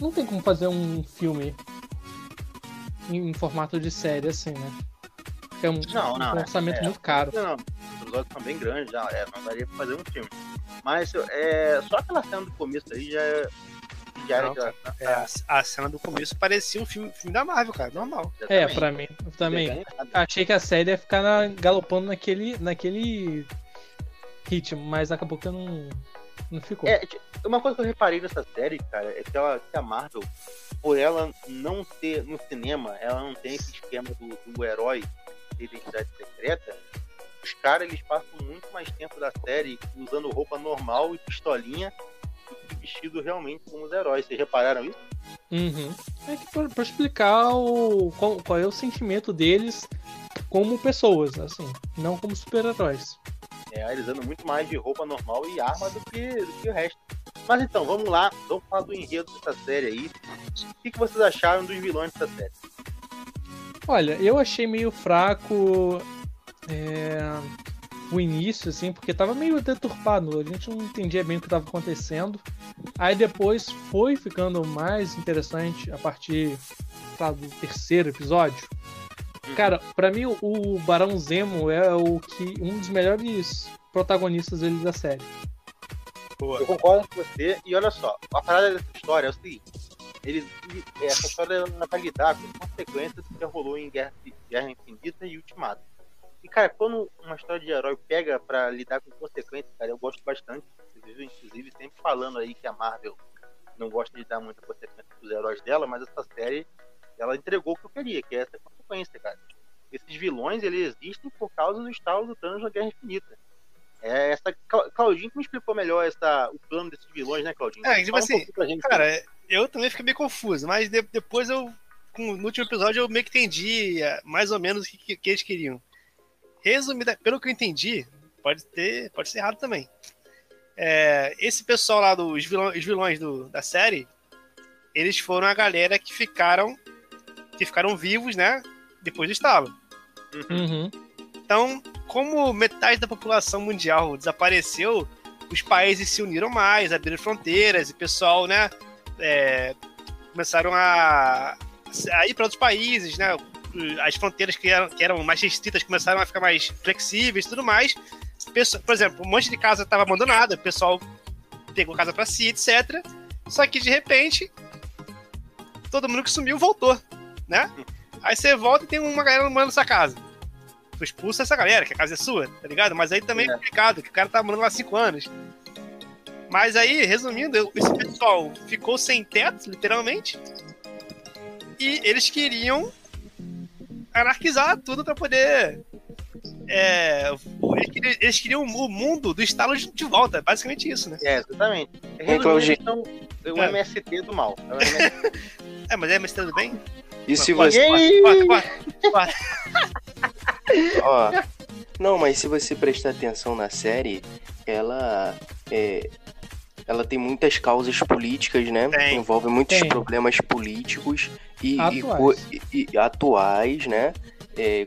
não tem como fazer um filme em, em formato de série assim, né? Porque é um, Não, não, um é- orçamento é. muito caro. Não. Os episódios são bem grandes, já é, não daria pra fazer um filme. Mas é, só aquela cena do começo aí já, é- Não, É, a, a cena do começo parecia um filme, filme da Marvel, cara, normal. É, pra mim também. Achei que a série ia ficar na- galopando naquele, naquele ritmo, mas acabou que não, não ficou. É, uma coisa que eu reparei nessa série, cara, é que, ela, que a Marvel, por ela não ter no cinema, ela não tem esse esquema do, do herói de identidade secreta. Os caras eles passam muito mais tempo da série usando roupa normal e pistolinha vestido realmente como os heróis. Vocês repararam isso? Uhum. É que pra, pra explicar o, qual, qual é o sentimento deles como pessoas, assim, não como super-heróis. É, eles andam muito mais de roupa normal e arma do que, do que o resto. Mas então, vamos lá, vamos falar do enredo dessa série aí. O que, que vocês acharam dos vilões dessa série? Olha, eu achei meio fraco é, o início, assim, porque tava meio deturpado, a gente não entendia bem o que tava acontecendo. Aí depois foi ficando mais interessante a partir tá, do terceiro episódio. Cara, pra mim o Barão Zemo é o que um dos melhores protagonistas dele da série. Boa. Eu concordo com você, e olha só, a parada dessa história é o seguinte: eles, essa história ela vai lidar com consequências que rolou em Guerra, Guerra Infinita e Ultimato. E, cara, quando uma história de herói pega pra lidar com consequências, cara, eu gosto bastante. Inclusive, inclusive sempre falando aí que a Marvel não gosta de dar muita consequência pros heróis dela, mas essa série, ela entregou o que eu queria, que é essa consequência, cara. Esses vilões, eles existem por causa do estalo do Thanos na Guerra Infinita. É essa Cla- Claudinho que me explicou melhor essa, o plano desses vilões, né, Claudinho? É, tipo um assim, pra gente. Cara, eu também fiquei meio confuso, mas de- depois eu, no último episódio, eu meio que entendi é, mais ou menos o que, que- que eles queriam. Resumida, pelo que eu entendi, pode ter, pode ser errado também. É, esse pessoal lá dos vilões, os vilões do, da série, eles foram a galera que ficaram que ficaram vivos, né, depois do estalo. Uhum. Então, como metade da população mundial desapareceu, os países se uniram mais, abriram fronteiras e o pessoal, né, é, começaram a, a ir para outros países, né? As fronteiras que eram, que eram mais restritas começaram a ficar mais flexíveis e tudo mais. Por exemplo, um monte de casa estava abandonada, o pessoal pegou casa para si, etc. Só que de repente, todo mundo que sumiu voltou, né? Aí você volta e tem uma galera morando na sua casa. Tu expulsa essa galera, que a casa é sua, tá ligado? Mas aí também é, é complicado, que o cara tá morando lá há 5 anos. Mas aí, resumindo, esse pessoal ficou sem teto, literalmente. E eles queriam anarquizar tudo para poder. É, eles queriam o mundo do estalo de volta, basicamente isso, né? É, exatamente. Resumindo, então, o é. MST do mal. É, <laughs> MST... é, mas é MST do bem? E se você. Ó, não, mas se você prestar atenção na série, ela é, ela tem muitas causas políticas, né? Tem. Envolve muitos tem. problemas políticos e atuais, e, e, atuais né? É,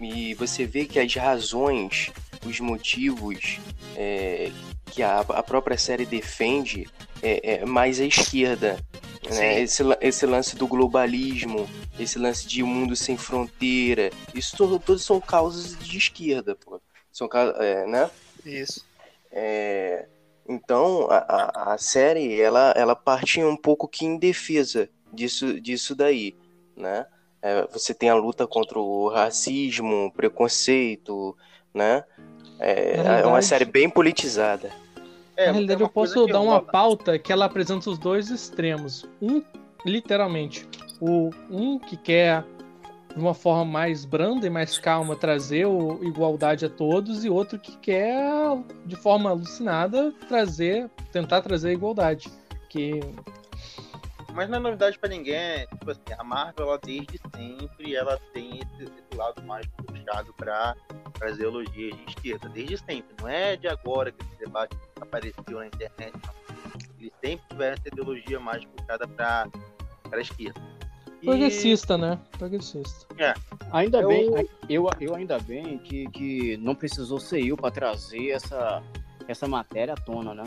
e você vê que as razões, os motivos é, que a, a, própria série defende é, é mais à esquerda. Né? Esse, esse lance do globalismo, esse lance de um mundo sem fronteira, isso tudo, todos são causas de esquerda, pô. São, é, né? Isso. É, então, a, a, série, ela, ela partia um pouco que em defesa disso, disso daí, né? É, você tem a luta contra o racismo, o preconceito, né? É, é uma série bem politizada. É, Na realidade, eu posso dar uma pauta que ela apresenta os dois extremos. Um, literalmente, o um que quer de uma forma mais branda e mais calma trazer o, igualdade a todos e outro que quer de forma alucinada trazer tentar trazer a igualdade que mas não é novidade para ninguém tipo assim a Marvel ela desde sempre ela tem esse, esse lado mais puxado para trazer ideologias de esquerda desde sempre não é de agora que esse debate apareceu na internet não. eles sempre tiveram essa ideologia mais puxada para para a esquerda Progressista, e... né? Progressista. É. Ainda eu... bem, eu, eu ainda bem que, que não precisou ser eu para trazer essa, essa matéria à tona, né?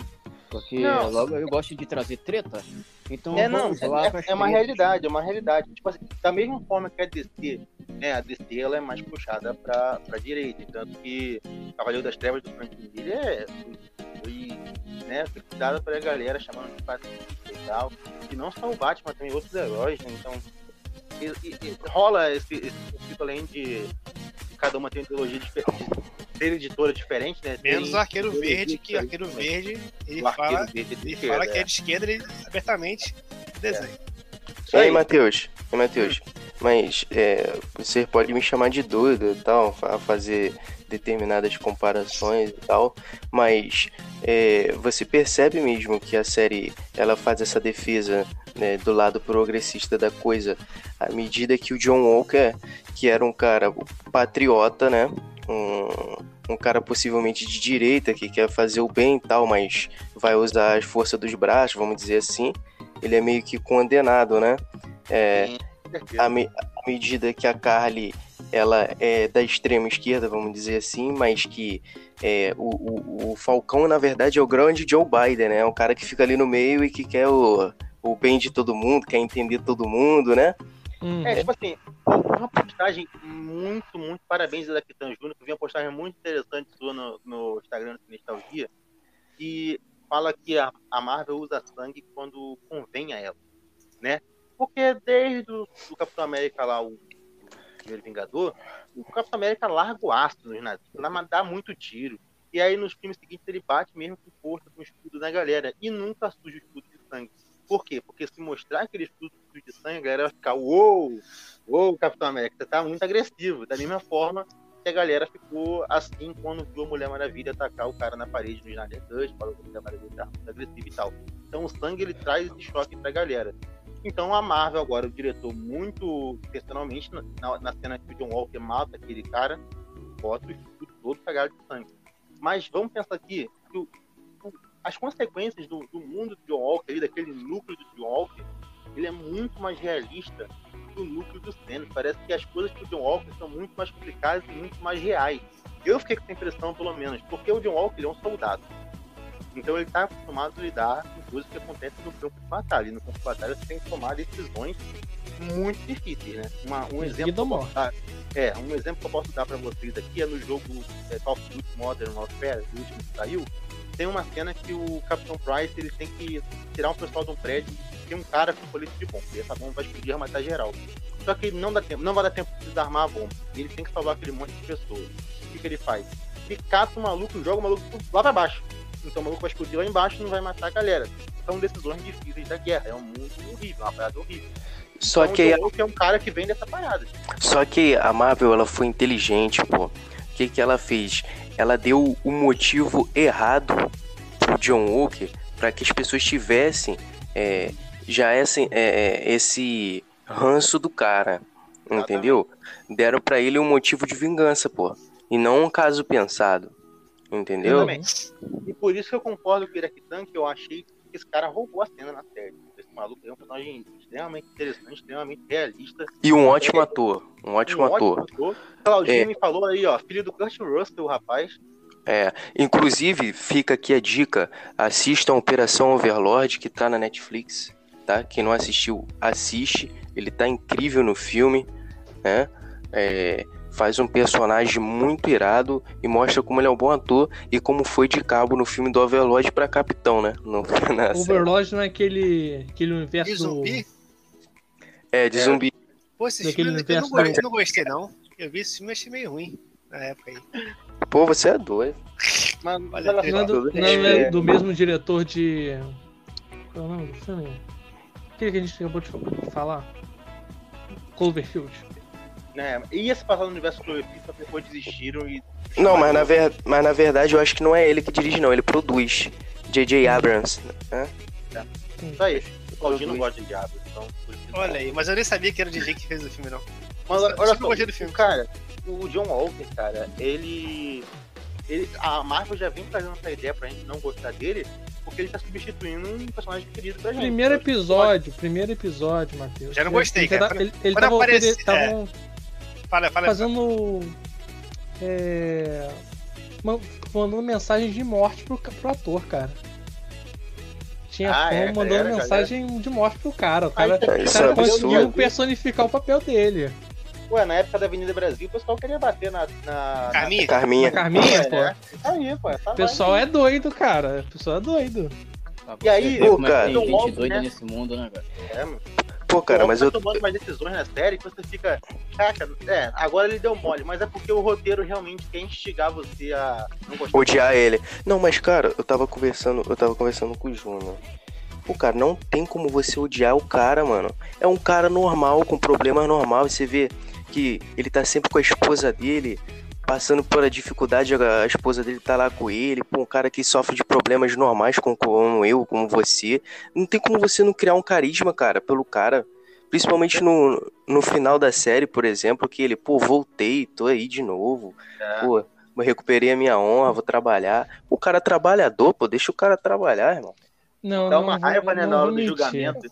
Porque não. logo eu gosto de trazer treta. Então é, não, é, é, uma realidade, é uma realidade. Tipo assim, da mesma forma que a DC, né, a DC ela é mais puxada para a direita, tanto que Cavaleiro das Trevas do Frank Miller é, foi, né, foi cuidado pela galera chamando de fascista e tal. E não só o Batman, também outros heróis, né? Então e, e, rola esse, esse conflito além de, de, cada uma ter uma ideologia diferente, ser editora diferente, né? Menos o Arqueiro Verde, que o Arqueiro Verde, ele fala, verde ele esquerda, fala que é de esquerda, ele abertamente desenha. É. E aí, Matheus? E Matheus? Mas é, você pode me chamar de doido e tal, a fazer determinadas comparações e tal, mas é, você percebe mesmo que a série ela faz essa defesa né, do lado progressista da coisa à medida que o John Walker, que era um cara patriota, né, um, um cara possivelmente de direita que quer fazer o bem e tal, mas vai usar as forças dos braços, vamos dizer assim, ele é meio que condenado, né? É, à, me, medida que a Carly ela é da extrema esquerda, vamos dizer assim, mas que é, o, o, o, Falcão, na verdade, é o grande Joe Biden, né? É um cara que fica ali no meio e que quer o, o bem de todo mundo, quer entender todo mundo, né? Hum. É, tipo assim, uma postagem muito, muito parabéns da Kitan Júnior, que vi uma postagem muito interessante sua no, no Instagram do Nostalgia, e fala que a, a Marvel usa sangue quando convém a ela, né? Porque desde o Capitão América lá, o primeiro Vingador, o Capitão América larga o aço nos nazistas, dá muito tiro. E aí nos filmes seguintes ele bate mesmo com força, com escudo na galera. E nunca suja o escudo de sangue. Por quê? Porque se mostrar aquele escudo de sangue, a galera vai ficar, uou, uou, Capitão América, você tá muito agressivo. Da mesma forma que a galera ficou assim quando viu a Mulher Maravilha atacar o cara na parede no Snyder Cut, falou que a Mulher Maravilha tá muito agressiva e tal. Então o sangue ele traz esse choque pra galera. Então a Marvel agora, o diretor muito personalmente na, na cena que o John Walker mata aquele cara, e tudo todo cagado de sangue. Mas vamos pensar aqui que o, o, as consequências do, do, mundo do John Walker, daquele núcleo do John Walker, ele é muito mais realista que o núcleo do Senna. Parece que as coisas do John Walker são muito mais complicadas e muito mais reais. Eu fiquei com essa impressão, pelo menos, porque o John Walker é um soldado. Então ele está acostumado a lidar com coisas que acontecem no campo de batalha. E no campo de batalha você tem que tomar decisões muito difíceis, né? Uma, um exemplo que eu posso dar, é, um exemplo que eu posso dar para vocês aqui é no jogo é, Call of Duty Modern Warfare, o último que saiu, tem uma cena que o Capitão Price ele tem que tirar um pessoal de um prédio e tem um cara com colete de bomba. E essa bomba vai explodir e matar geral. Só que não dá tempo, não vai dar tempo de desarmar a bomba. E ele tem que salvar aquele monte de pessoas. O que, que ele faz? Ele cata o maluco, joga o maluco lá pra baixo. Então o maluco vai explodir lá embaixo e não vai matar a galera. São decisões difíceis da guerra. É um mundo horrível, uma parada horrível. Só então, que o é um cara que vem dessa parada. Só que a Marvel ela foi inteligente, pô. O que que ela fez? Ela deu o motivo errado pro John Walker para que as pessoas tivessem é, já esse, é, é, esse ranço do cara, entendeu? Deram para ele um motivo de vingança, pô, e não um caso pensado, entendeu? Exatamente. E por isso que eu concordo com o Iraquitan, que eu achei que esse cara roubou a cena na série. Maluco é um personagem extremamente interessante, extremamente realista. E um ótimo é, ator. Um ótimo um ator. Ótimo ator. Claudinho é. me falou aí, ó, filho do Kurt Russell, o rapaz. É, inclusive fica aqui a dica, assista a Operação Overlord que tá na Netflix, tá? Quem não assistiu, assiste, ele tá incrível no filme, né? É, faz um personagem muito irado e mostra como ele é um bom ator e como foi de cabo no filme do Overlord para capitão, né? No, <laughs> Overlord não é aquele, aquele universo de zumbi? É, de é. zumbi. Pô, esse filme eu não, gostei, não gostei, não. Eu vi esse filme e achei meio ruim na época aí. Pô, você é doido. Mas, não, é do, não é do mesmo diretor de. Qual é o nome do filme? Aquele que a gente acabou de falar? Cloverfield né? Ia se passar no universo Cloverfield, só depois desistiram e. Não, mas na, ver... mas na verdade eu acho que não é ele que dirige, não. Ele produz. J.J. Abrams. Né? É. Só isso. O Claudinho não gosta de Abrams, então. Olha aí, mas eu nem sabia que era o DJ que fez o filme, não. Mas olha, olha só, do filme. cara, o John Walker, cara, ele. ele a Marvel já vem trazendo essa ideia pra gente não gostar dele, porque ele tá substituindo um personagem querido pra gente. Primeiro episódio, primeiro episódio, Matheus. Já não gostei, ele, cara. Ele, ele, ele tava, aparece, ele, é Fala, fala. Fazendo. É, mandando mensagem de morte pro, pro ator, cara. Tinha ah, fã é, mandando era, mensagem de morte pro cara. O cara, Ai, o cara é conseguiu personificar o papel dele. Ué, na época da Avenida Brasil, o pessoal queria bater na. na Carminha? Na... Carminha. Na Carminha, é, pô. Né? Aí, pô. O pessoal é doido, cara. O pessoal é doido. E aí, pô, cara. Tem gente doida né? nesse mundo, né, cara? É, mano. Pô, cara, mas eu. tomando mais decisões na série que você fica. Caraca, é, agora ele deu mole, mas é porque o roteiro realmente quer instigar você a não gostar. Odiar ele. Não, mas, cara, eu tava conversando, eu tava conversando com o Júnior. Pô, cara, não tem como você odiar o cara, mano. É um cara normal, com problemas normais. Você vê que ele tá sempre com a esposa dele, passando por a dificuldade, a esposa dele tá lá com ele, pô, um cara que sofre de problemas normais como, como eu, como você. Não tem como você não criar um carisma, cara, pelo cara. Principalmente no, no final da série, por exemplo, que ele, pô, voltei, tô aí de novo. É. Pô, recuperei a minha honra, vou trabalhar. O cara trabalhador, pô, deixa o cara trabalhar, irmão. Não, Dá uma não, raiva, né, na hora do julgamento.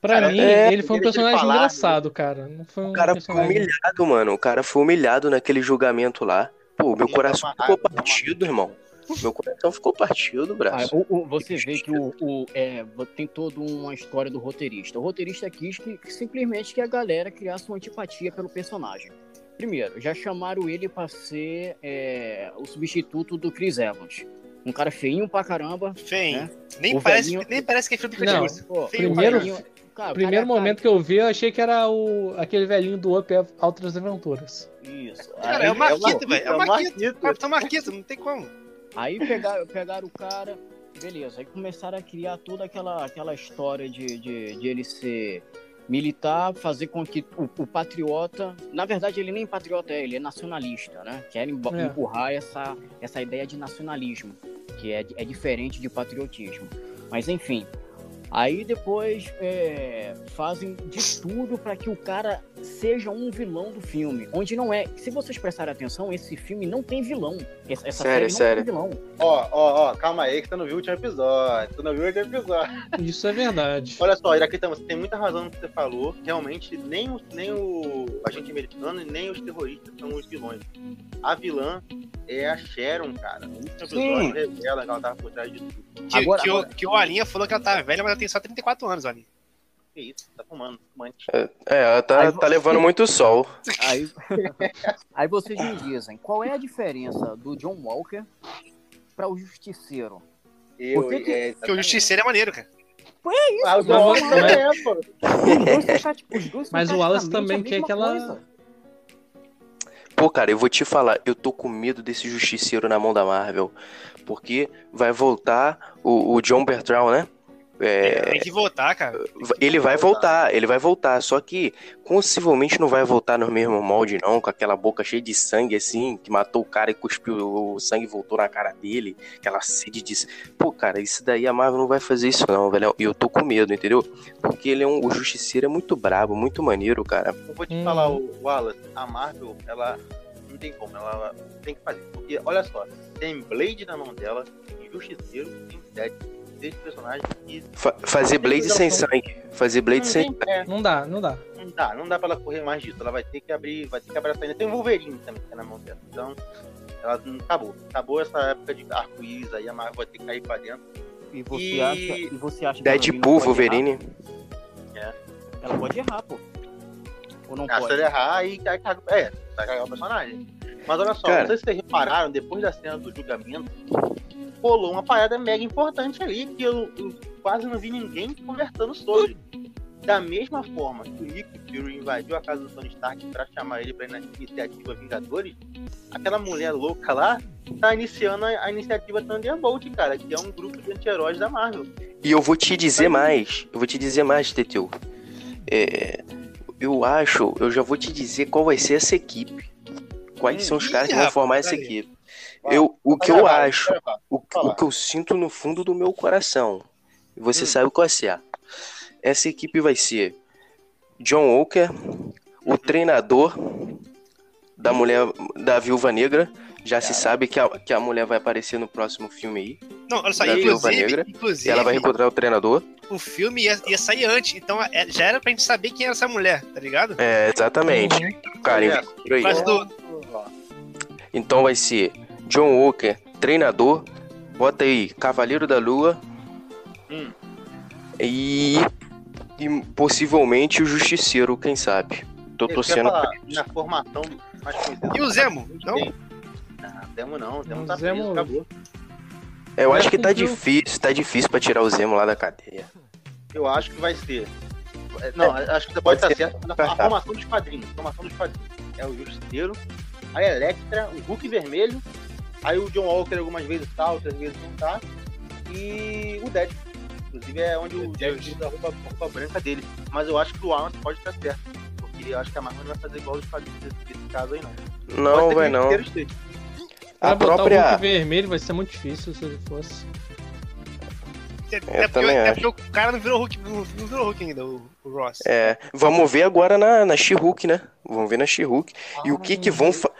Pra cara, mim, é, ele foi um personagem falar, engraçado, cara. Não foi um o cara personagem... foi humilhado, mano. O cara foi humilhado naquele julgamento lá. Pô, meu coração ficou partido, irmão. Meu coração ficou partido, braço. Ah, o, o, você vê que o, o é, tem toda uma história do roteirista. O roteirista quis que, que, simplesmente que a galera criasse uma antipatia pelo personagem. Primeiro, já chamaram ele para ser é, o substituto do Chris Evans. Um cara feinho pra caramba. Feio. Né? Nem, parece, velhinho... nem parece que é filho do Não, pô, primeiro, Cara, primeiro momento que eu vi, eu achei que era o, aquele velhinho do Up Outras Aventuras. Isso. Cara, é o Marquito, velho. É o Marquito. Capitão Marquito, não tem como. Aí pegaram, pegaram o cara, beleza. Aí começaram a criar toda aquela, aquela história de, de, de ele ser militar, fazer com que o, o, patriota. Na verdade, ele nem patriota é, ele é nacionalista, né? Querem é. empurrar essa, essa ideia de nacionalismo, que é, é diferente de patriotismo. Mas enfim, Aí depois é, fazem de tudo para que o cara seja um vilão do filme, onde não é. Se vocês prestarem atenção, esse filme não tem vilão. Essa, Sério, série sério. não tem vilão. Ó, ó, ó, calma aí que você não viu o último episódio. Tu não viu o último episódio. Isso é verdade. Olha só, Iraquitão, você tem muita razão no que você falou. Realmente, nem o, nem o agente americano e nem os terroristas são os vilões. A vilã é a Sharon, cara. No último episódio revela que ela tava por trás de tudo. Que, Agora- que, o- agora- que o Alinha falou que ela tá velha, mas ela tem só 34 anos, Alinha. Que isso, tá fumando, fumante. É, ela tá, Aí tá você- levando <laughs> muito sol. Aí, <laughs> aí vocês me dizem, qual é a diferença do John Walker para o Justiceiro? Eu, Por que que- é, Porque o Justiceiro é maneiro, cara. Ah, o Mas John você- também é, pô. Os dois Mas o Wallace também quer que ela- coisa. Pô, cara, eu vou te falar, eu tô com medo desse justiceiro na mão da Marvel. Porque vai voltar o, o John Bertrand, né? É, Tem que voltar, cara. ele vai voltar, ele vai voltar. Só que possivelmente não vai voltar no mesmo molde, não, com aquela boca cheia de sangue, assim, que matou o cara e cuspiu o sangue e voltou na cara dele. Aquela sede de. Pô, cara, isso daí a Marvel não vai fazer isso, não, velho. E eu tô com medo, entendeu? Porque ele é um. O Justiceiro é muito brabo, muito maneiro, cara. Eu vou te Hum. falar, o Wallace, a Marvel, ela não tem como, ela tem que fazer. Porque, olha só, tem Blade na mão dela, tem Justiceiro, tem Deadpool. Três personagens que Fa- fazer Blade sem sangue. Fazer Blade não, sem. tem, é, Não dá, não dá. não dá, não dá pra ela correr mais disso. Ela vai ter que abrir, vai ter que abraçar ainda. Tem o Wolverine também que tá na mão dela. Então, ela não acabou. Acabou essa época de arco-íris aí, a Marvel vai ter que cair pra dentro. E você E- acha, e você acha Deadpool, Wolverine. errar? Ela pode errar, pô. Ou não Ah, se pode? ela errar, aí cai, cai, é, vai cagar o personagem. Mas olha só, Cara. não sei se vocês repararam, depois da cena do julgamento, rolou uma parada mega importante ali, que eu, eu quase não vi ninguém conversando sobre. Da mesma forma que o Nick Fury invadiu a casa do Tony Stark pra chamar ele pra iniciativa Vingadores, aquela mulher louca lá tá iniciando a, a iniciativa Thunderbolt, cara, que é um grupo de anti-heróis da Marvel. E eu vou te dizer mais. Eu vou te dizer mais, Teteu. É, eu acho, eu já vou te dizer qual vai ser essa equipe. Quais são os caras que vão formar essa equipe. Eu, o que eu acho, o, o que eu sinto no fundo do meu coração. E você Hum. sabe qual é. Essa equipe vai ser John Walker, o treinador da mulher da Viúva Negra. Já se sabe que a, que a mulher vai aparecer no próximo filme aí. Não, olha só, Da Viúva Negra. inclusive ela vai encontrar o treinador. o filme ia, ia sair antes, então é- já era pra gente saber quem era essa mulher, tá ligado? É, exatamente. Cara, investiram aí. Mas do- Então vai ser John Walker, treinador. Bota aí, Cavaleiro da Lua. Hum. E, e possivelmente o Justiceiro, quem sabe. Tô Eu torcendo. falar, na formação. E o Zemo? Não? Não, Zemo não, Zemo tá Zemo- preso, acabou. Eu acho que tá difícil, tá difícil pra tirar o Zemo lá da cadeia. Eu acho que vai ser. é, Não, acho que você pode Pode estar ser. certo. A, a formação dos quadrinhos. A formação dos quadrinhos. É o Justiceiro, a Electra, o Hulk vermelho, aí o John Walker algumas vezes tá, outras vezes não tá. E o Deadpool. Inclusive é onde o Deadpool usa a roupa, a roupa branca dele. Mas eu acho que o Wallace pode estar certo. Porque eu acho que a Marvel não vai fazer igual os quadrinhos desse, caso aí, não. Pode Não, vai o não. A Pra botar o própria. Hulk vermelho vai ser muito difícil se ele fosse. É, Eu é porque, também é acho. porque o cara não virou Hulk, não, não virou Hulk ainda, o, o Ross. É, vamos ver agora na, na She-Hulk, né? Vamos ver na She-Hulk. E o que que vão fa-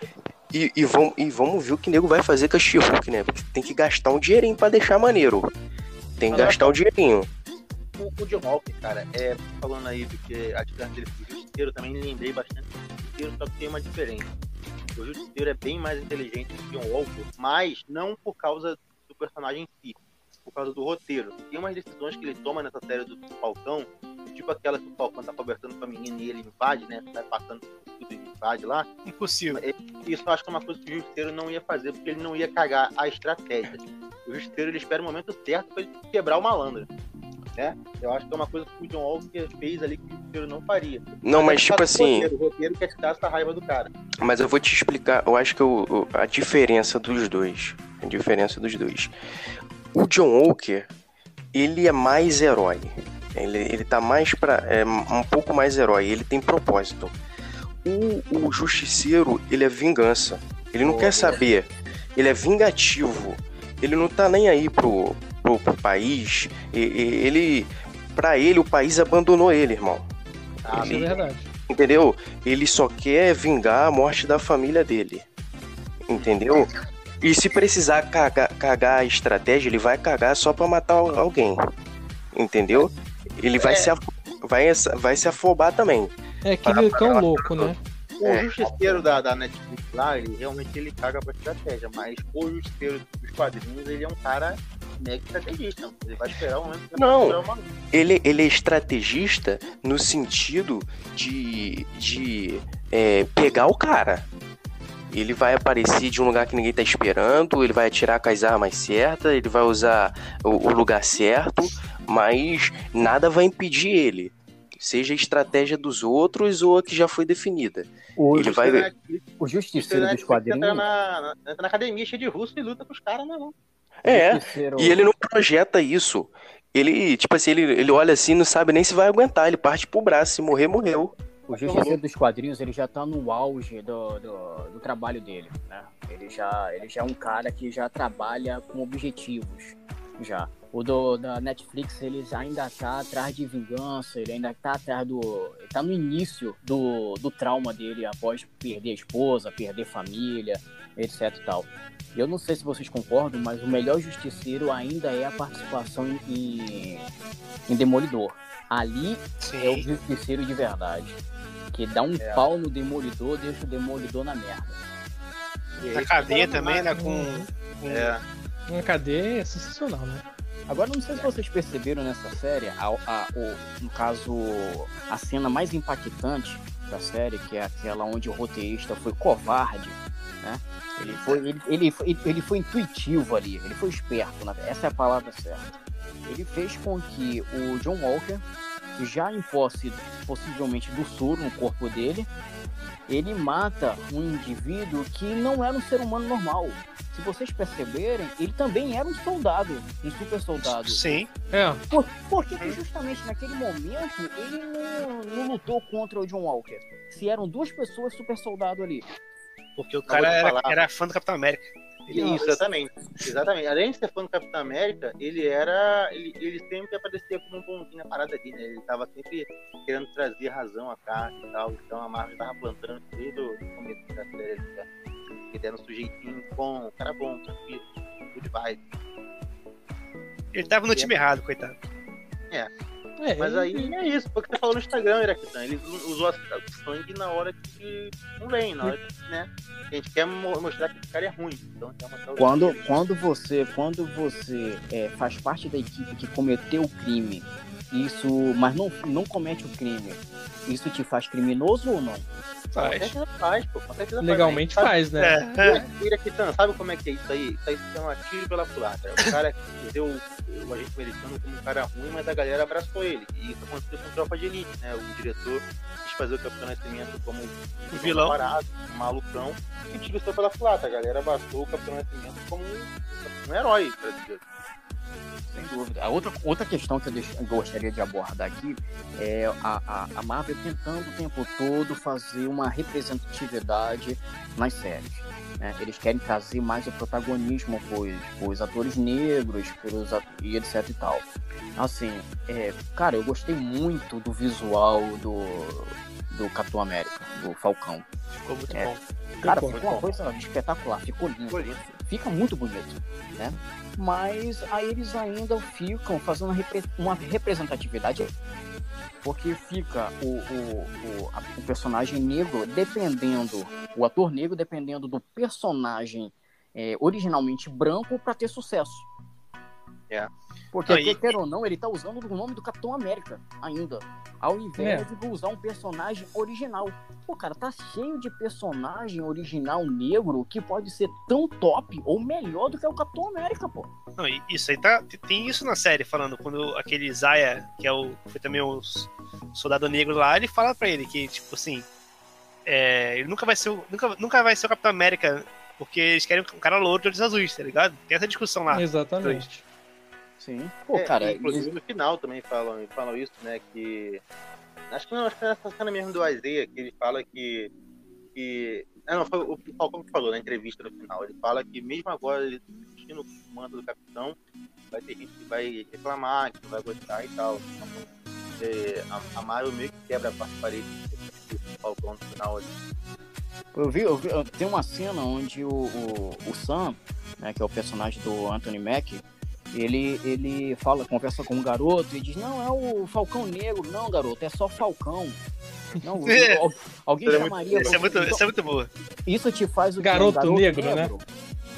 e, e, vão, e vamos ver o que o nego vai fazer com a She-Hulk, né? Porque tem que gastar um dinheirinho pra deixar maneiro. Tem que Mas gastar um dinheirinho. o, o John Walker, cara, é, falando aí do que a diferença dele pro Justiceiro, também lembrei bastante do Justiceiro, só que tem uma diferença. O Justiceiro é bem mais inteligente que o John Walker, mas não por causa do personagem em si, por causa do roteiro. Tem umas decisões que ele toma nessa série do Falcão, tipo aquela que o Falcão tá conversando com a menina e ele invade, né? Vai passando tudo e invade lá. Impossível. Isso eu acho que é uma coisa que o Justiceiro não ia fazer, porque ele não ia cagar a estratégia. O Justiceiro ele espera o momento certo pra ele quebrar o malandro. Né? Eu acho que é uma coisa que o John Walker fez ali que o Justiceiro não faria. Não, mas é tipo assim, Roteiro, o roteiro quer tirar essa raiva do cara. mas eu vou te explicar, eu acho que o- o- a diferença dos dois, a diferença dos dois. O John Walker, ele é mais herói. Ele, ele tá mais pra. É, um pouco mais herói, ele tem propósito. O, o Justiceiro, ele é vingança. Ele não Boa, quer boa. saber. Ele é vingativo. Ele não tá nem aí pro, pro, pro país. E- e- Ele. Pra ele, o país abandonou ele, irmão. Ah, Isso é mas- verdade. Entendeu? Ele só quer vingar a morte da família dele. Entendeu? E se precisar cagar, cagar a estratégia, ele vai cagar só pra matar alguém. Entendeu? Ele vai, É. se, af- vai, vai se afobar também. É que ele é tão louco, né? O É. justiceiro da, da Netflix lá, ele realmente ele caga pra estratégia, mas o justiceiro dos quadrinhos, ele é um cara mega estrategista. Ele vai esperar o momento que Não. uma... Ele, ele é estrategista no sentido de, de é, pegar o cara. Ele vai aparecer de um lugar que ninguém tá esperando, ele vai atirar com as armas certas, ele vai usar o, o lugar certo, mas nada vai impedir ele. Seja a estratégia dos outros ou a que já foi definida. O, Ele vai ver. o Justiceiro dos quadrinhos. entra na, entra na academia cheia de russo e luta com os caras, não, não. É, Justiceiro- e ele não projeta isso. Ele, tipo assim, ele, ele olha assim, não sabe nem se vai aguentar, ele parte pro braço, se morrer, morreu. O Justiceiro dos quadrinhos, ele já tá no auge do, do, do trabalho dele, né? Ele já, ele já é um cara que já trabalha com objetivos, já. O do, da Netflix, ele ainda tá atrás de vingança, ele ainda tá atrás do... Ele tá no início do, do trauma dele após perder a esposa, perder família, etc e tal. Eu não sei se vocês concordam, mas o melhor Justiceiro ainda é a participação em, em, em Demolidor. Ali é o Sim. justiceiro de verdade. Que dá um É. pau no demolidor, deixa o demolidor na merda. E Na cadeia também, né? Com. com- É, Uma cadeia é sensacional, né? Agora, não sei se vocês perceberam nessa série, a, a- o- no caso, a cena mais impactante da série, que é aquela onde o roteirista foi covarde, né? Ele foi, ele, ele, foi, ele foi intuitivo ali, ele foi esperto, essa é a palavra certa. Ele fez com que o John Walker, já em posse possivelmente do soro no corpo dele, ele mata um indivíduo que não era um ser humano normal. Se vocês perceberem, ele também era um soldado, um super soldado. Sim. É, Por, por que, que justamente naquele momento ele não, não lutou contra o John Walker? Se eram duas pessoas super soldado ali. Porque o cara era, era fã do Capitão América. Ele- Isso, exatamente. Exatamente. Além de ser fã do Capitão América, ele era. Ele, ele sempre aparecia como um bonzinho na parada ali, né? Ele tava sempre querendo trazer razão à carta e tal. Então a Marvel tava plantando desde o começo da série ali, tá? Ele era um sujeitinho bom, um cara bom, tranquilo, good vibe. Ele tava no time errado, coitado. é Mas ele- aí é isso, foi o que você falou no Instagram, Iraquitan. Ele usou o sangue na hora que não vem, na hora que, né? A gente quer mo- mostrar que esse cara é ruim. Então o Quando, é. quando você, quando você é, faz parte da equipe que cometeu o crime, isso, mas não, não comete o crime, isso te faz criminoso ou não? Com Faz. certeza faz, pô. Com certeza legalmente faz. faz, né? É, é. Iraquitan, sabe como é que é isso aí? Isso aí se chama tiro pela culatra. O cara <laughs> deu o agente americano como um cara ruim, mas a galera abraçou ele. E isso aconteceu com Tropa de Elite, né? O diretor quis fazer o Capitão Nascimento como O vilão. parado, um malucão, e tiro só pela culatra. A galera abraçou o Capitão Nascimento como um, um herói brasileiro. Sem dúvida. A outra, outra questão que eu, gostaria de abordar aqui é a, a, a Marvel tentando o tempo todo fazer uma representatividade nas séries. né? Eles querem trazer mais o protagonismo para os atores negros pelos, at- e etc e tal. Assim, é, cara, eu gostei muito do visual do, do Capitão América, do Falcão. Ficou muito É. bom. Cara, ficou uma coisa espetacular, ficou lindo. Ficou lindo. Fica muito bonito, né? Mas aí eles ainda ficam fazendo uma repre- uma representatividade porque fica o, o, o, a- o personagem negro dependendo, o ator negro dependendo do personagem é, originalmente branco para ter sucesso. É. Porque, Não, e- quer ou não, ele tá usando o nome do Capitão América ainda. Ao invés É. de usar um personagem original. Pô, cara, tá cheio de personagem original negro que pode ser tão top ou melhor do que o Capitão América, pô. Não, isso aí tá. Tem isso na série, falando, quando aquele Zaya, que é o. Foi também o soldado negro lá, ele fala pra ele que, tipo assim. é, ele nunca vai ser o. Nunca, nunca vai ser o Capitão América, porque eles querem um cara louro de olhos azuis, tá ligado? Tem essa discussão lá. Exatamente. Sim. Pô, É, cara, inclusive no final também falam, falam isso, né? Que. Acho que não, acho que é nessa cena mesmo do Isaiah, que ele fala que. que ah, não, foi o Falcão que falou na entrevista no final. Ele fala que mesmo agora ele vestindo o manto do capitão, vai ter gente que vai reclamar, que não vai gostar e tal. Então, é, a, a Marvel meio que quebra a parede Falcão no final ali. Eu vi, eu vi- tem uma cena onde o, o, o Sam, né, que é o personagem do Anthony Mack, ele, ele fala, conversa com um garoto e diz, não, é o Falcão Negro, não, garoto, é só Falcão. Não, É. al- alguém Isso é muito- chamaria. Isso é muito, Então, isso é muito boa. isso te faz o quê? Garoto Um negro, né?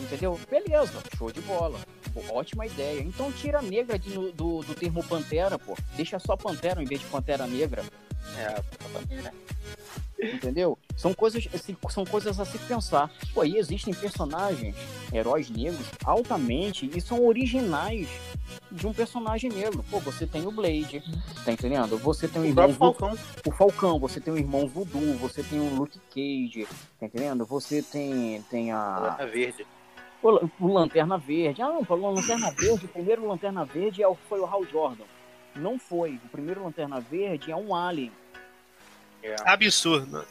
Entendeu? Beleza, show de bola. Pô, Ótima ideia. Então tira a negra de- do, do, termo pantera, pô. Deixa só pantera em vez de pantera negra. É, Entendeu? São coisas, assim, são coisas a se pensar. Pô, aí existem personagens, heróis negros, altamente e são originais de um personagem negro. Pô, você tem o Blade, tá entendendo? Você tem o o irmão Falcão. o Falcão, você tem o irmão Voodoo, você tem o Luke Cage, tá entendendo? Você tem, tem a. É verde. O, Lanterna Verde. Ah, não, falou Lanterna Verde. O primeiro Lanterna Verde é o, foi o Hal Jordan. Não foi. O primeiro Lanterna Verde é um Alien. É. Absurdo.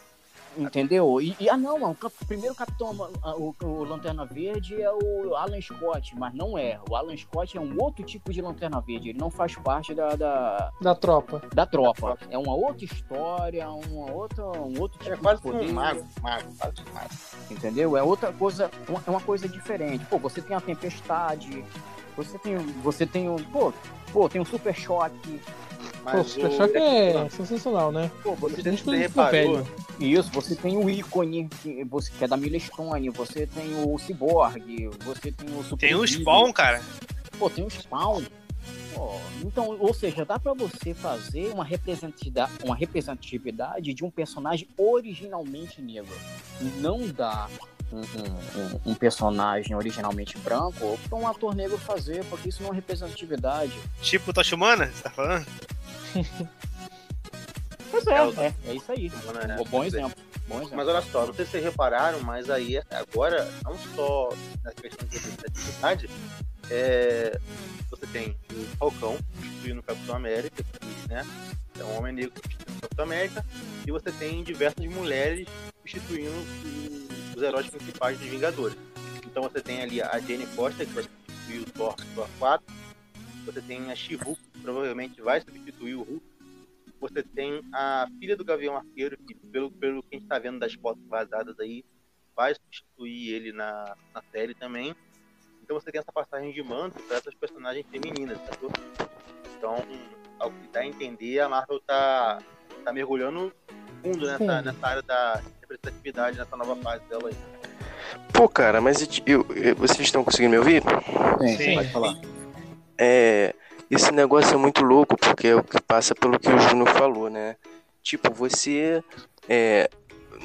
Entendeu? E, e- ah, não, mano, o primeiro Capitão, o, o Lanterna Verde é o Alan Scott, mas não é. O Alan Scott é um outro tipo de Lanterna Verde. Ele não faz parte da, da, Da tropa. da tropa. É uma outra história, uma outra, um outro tipo É quase de que poder. um mago. Mago, quase um mago. entendeu? É outra coisa, uma- é uma coisa diferente. Pô, você tem a tempestade, você tem, você tem um, pô, pô, tem um super choque. Pô, o Mas Super o- Choque é sensacional, né? Pô, você tem ficou reparou? isso, você tem o ícone que, você, que é da Mila Stone, você tem o Cyborg, você tem o Super Tem o. Spawn, cara. Pô, tem o Spawn. Pô, então, ou seja, dá pra você fazer uma representatividade, uma representatividade de um personagem originalmente negro. Não dá um, um- um- personagem originalmente branco pra um ator negro fazer, porque isso não é representatividade. Tipo Humana, você tá falando? Pois é, É, é, é isso aí. Né? Bom, bom exemplo. Bom exemplo. Mas olha só, não sei se vocês repararam, mas aí agora, não só na questão de representatividade, é, você tem o Falcão substituindo o Capitão América, que né, é um homem negro substituindo o Capitão América, e você tem diversas mulheres substituindo os heróis principais dos Vingadores. Então você tem ali a Jane Foster, que vai substituir o Thor Thor 4, você tem a She-Hulk, que provavelmente vai substituir o Hulk, você tem a filha do Gavião Arqueiro, que pelo, pelo que a gente tá vendo das fotos vazadas aí, vai substituir ele na, na série também. Então você tem essa passagem de manto para essas personagens femininas, sacou? Então, ao que dá a entender, a Marvel tá, tá mergulhando fundo nessa, nessa área da representatividade, nessa nova fase dela aí. Pô, cara, mas eu, eu- vocês estão conseguindo me ouvir? Sim, Sim. pode falar. É, esse negócio é muito louco, porque é o que passa pelo que o Júnior falou, né? Tipo, você é,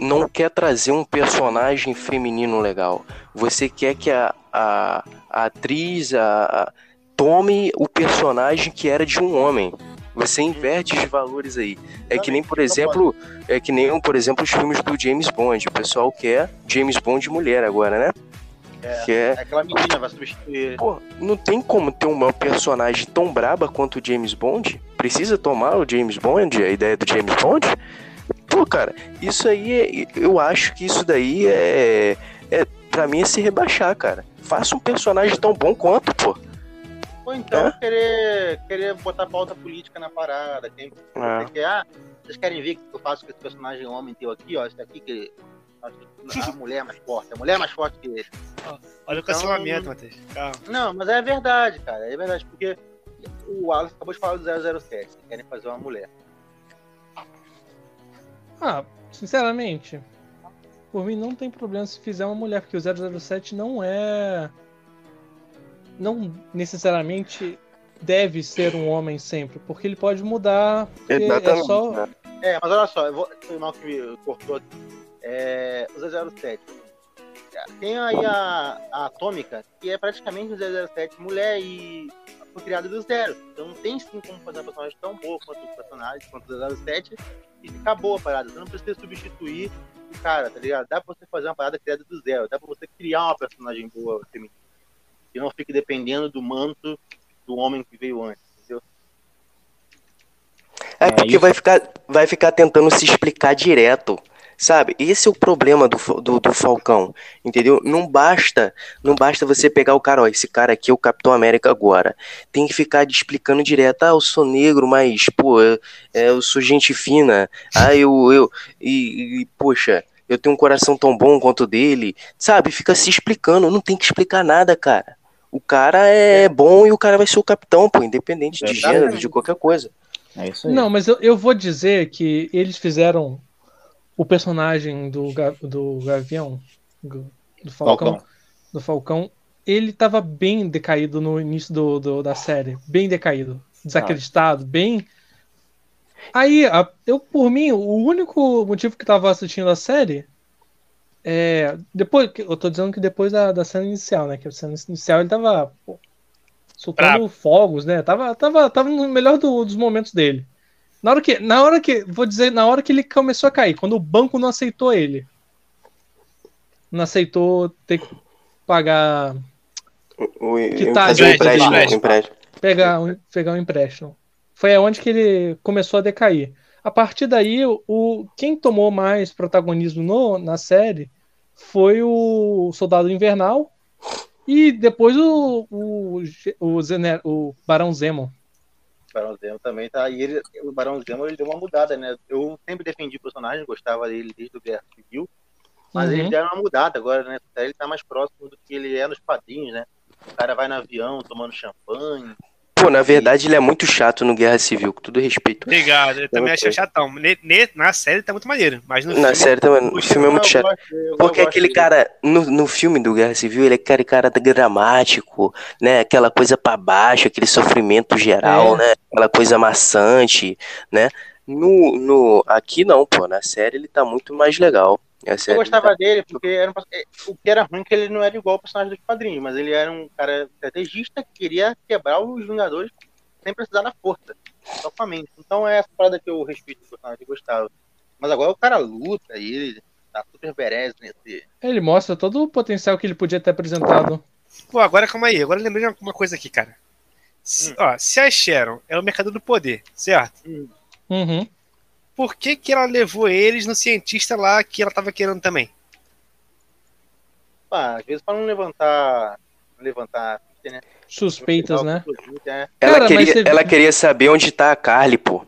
não quer trazer um personagem feminino legal. Você quer que a, a, a atriz a, tome o personagem que era de um homem. Você inverte os valores aí. É que nem, por exemplo, é que nem, por exemplo, os filmes do James Bond. O pessoal quer James Bond mulher agora, né? É. Quer É aquela menina vai substituir. Pô, não tem como ter uma personagem tão braba quanto o James Bond? Precisa tomar o James Bond, a ideia do James Bond? Pô, cara, isso aí, é, eu acho que isso daí é, é pra mim é se rebaixar, cara. Faça um personagem tão bom quanto, pô. Ou então É? querer, querer botar pauta política na parada. Você quer, ah, vocês querem ver o que eu faço com esse personagem homem teu aqui, ó? Esse aqui que. A mulher é mais forte, a mulher é mais forte que ele. Olha o Então- cancelamento, Matheus. Calma. Não, mas é verdade, cara. É verdade, porque o Alex acabou de falar do 007, que querem fazer uma mulher. Ah, sinceramente, por mim não tem problema se fizer uma mulher, porque o 007 não é. Não necessariamente deve ser um homem sempre, porque ele pode mudar. Porque é Exatamente. só. né? É, mas olha só, eu vou. Foi mal que me cortou aqui. É, o 007. Tem aí a, a Atômica, que é praticamente o 007 mulher e foi criada do zero. Então tem sim como fazer uma personagem tão boa quanto o personagem, quanto o 007, e ficar boa a parada. Você não precisa substituir o cara, tá ligado? Dá pra você fazer uma parada criada do zero, dá pra você criar uma personagem boa feminina. Que não fique dependendo do manto do homem que veio antes, entendeu? É É porque vai ficar, vai ficar tentando se explicar direto. Sabe? Esse é o problema do, do, do Falcão, entendeu? Não basta, não basta você pegar o cara, ó, esse cara aqui é o Capitão América agora. Tem que ficar de- explicando direto, ah, eu sou negro, mas, pô, é, é, eu sou gente fina. Ah, eu, eu, e, e, poxa, eu tenho um coração tão bom quanto o dele. Sabe? Fica se explicando, não tem que explicar nada, cara. O cara é bom e o cara vai ser o capitão, pô, independente de Exatamente. gênero, de qualquer coisa. É isso aí. Não, mas eu, eu vou dizer que eles fizeram o personagem do, do Gavião, do, do Falcão, Falcão. do Falcão, ele tava bem decaído no início do, do- da série, bem decaído, desacreditado, bem. Aí, a- eu por mim, o único motivo que tava assistindo a série é depois, eu tô dizendo que depois da, da cena inicial, né? Que a cena inicial ele tava pô, soltando fogos, né? Tava, tava, tava no melhor do- dos momentos dele. Na hora que, na hora que, vou dizer, na hora que ele começou a cair, quando o banco não aceitou ele, não aceitou ter que pagar, O, o, Que tá, empréstimo, empréstimo. empréstimo. pegar, pegar um empréstimo. Foi aonde que ele começou a decair. A partir daí, o, quem tomou mais protagonismo no, na série foi o Soldado Invernal e depois o, o, o, Zener, o Barão Zemo. Barão Zemo também tá. E ele, o Barão Zemo ele deu uma mudada, né? Eu sempre defendi o personagem, gostava dele desde o Guerra Civil. Mas Uhum. ele deram uma mudada agora, né? Ele tá mais próximo do que ele é nos quadrinhos, né? O cara vai no avião tomando champanhe. Pô, na verdade ele é muito chato no Guerra Civil, com todo respeito. Obrigado, eu também achei chatão. Ne- ne- na série tá muito maneiro, mas no Na filme, série também, o filme é muito chato. Porque aquele cara, no, no filme do Guerra Civil, ele é aquele cara dramático, né? Aquela coisa pra baixo, aquele sofrimento geral, É. né? Aquela coisa maçante, né? No, no, aqui não, pô. Na série ele tá muito mais legal. Eu gostava tá- dele porque era um, é, o que era ruim é que ele não era igual ao personagem dos quadrinhos, mas ele era um cara estrategista que queria quebrar os Vingadores sem precisar da força, só com a mente. Então é essa parada que eu respeito do personagem que eu gostava. Mas agora o cara luta e ele tá super berés nesse. Ele mostra todo o potencial que ele podia ter apresentado. Pô, agora calma aí, agora lembrei de uma coisa aqui, cara. Se, Hum. ó, se a Sharon é o mercador do poder, certo? Uhum. Por que, que ela levou eles no cientista lá que ela tava querendo também? Pá, às vezes pra não levantar. Levantar. Né? Suspeitas, né? É. Ela, Cara, queria, você- ela queria saber onde tá a Carly, pô.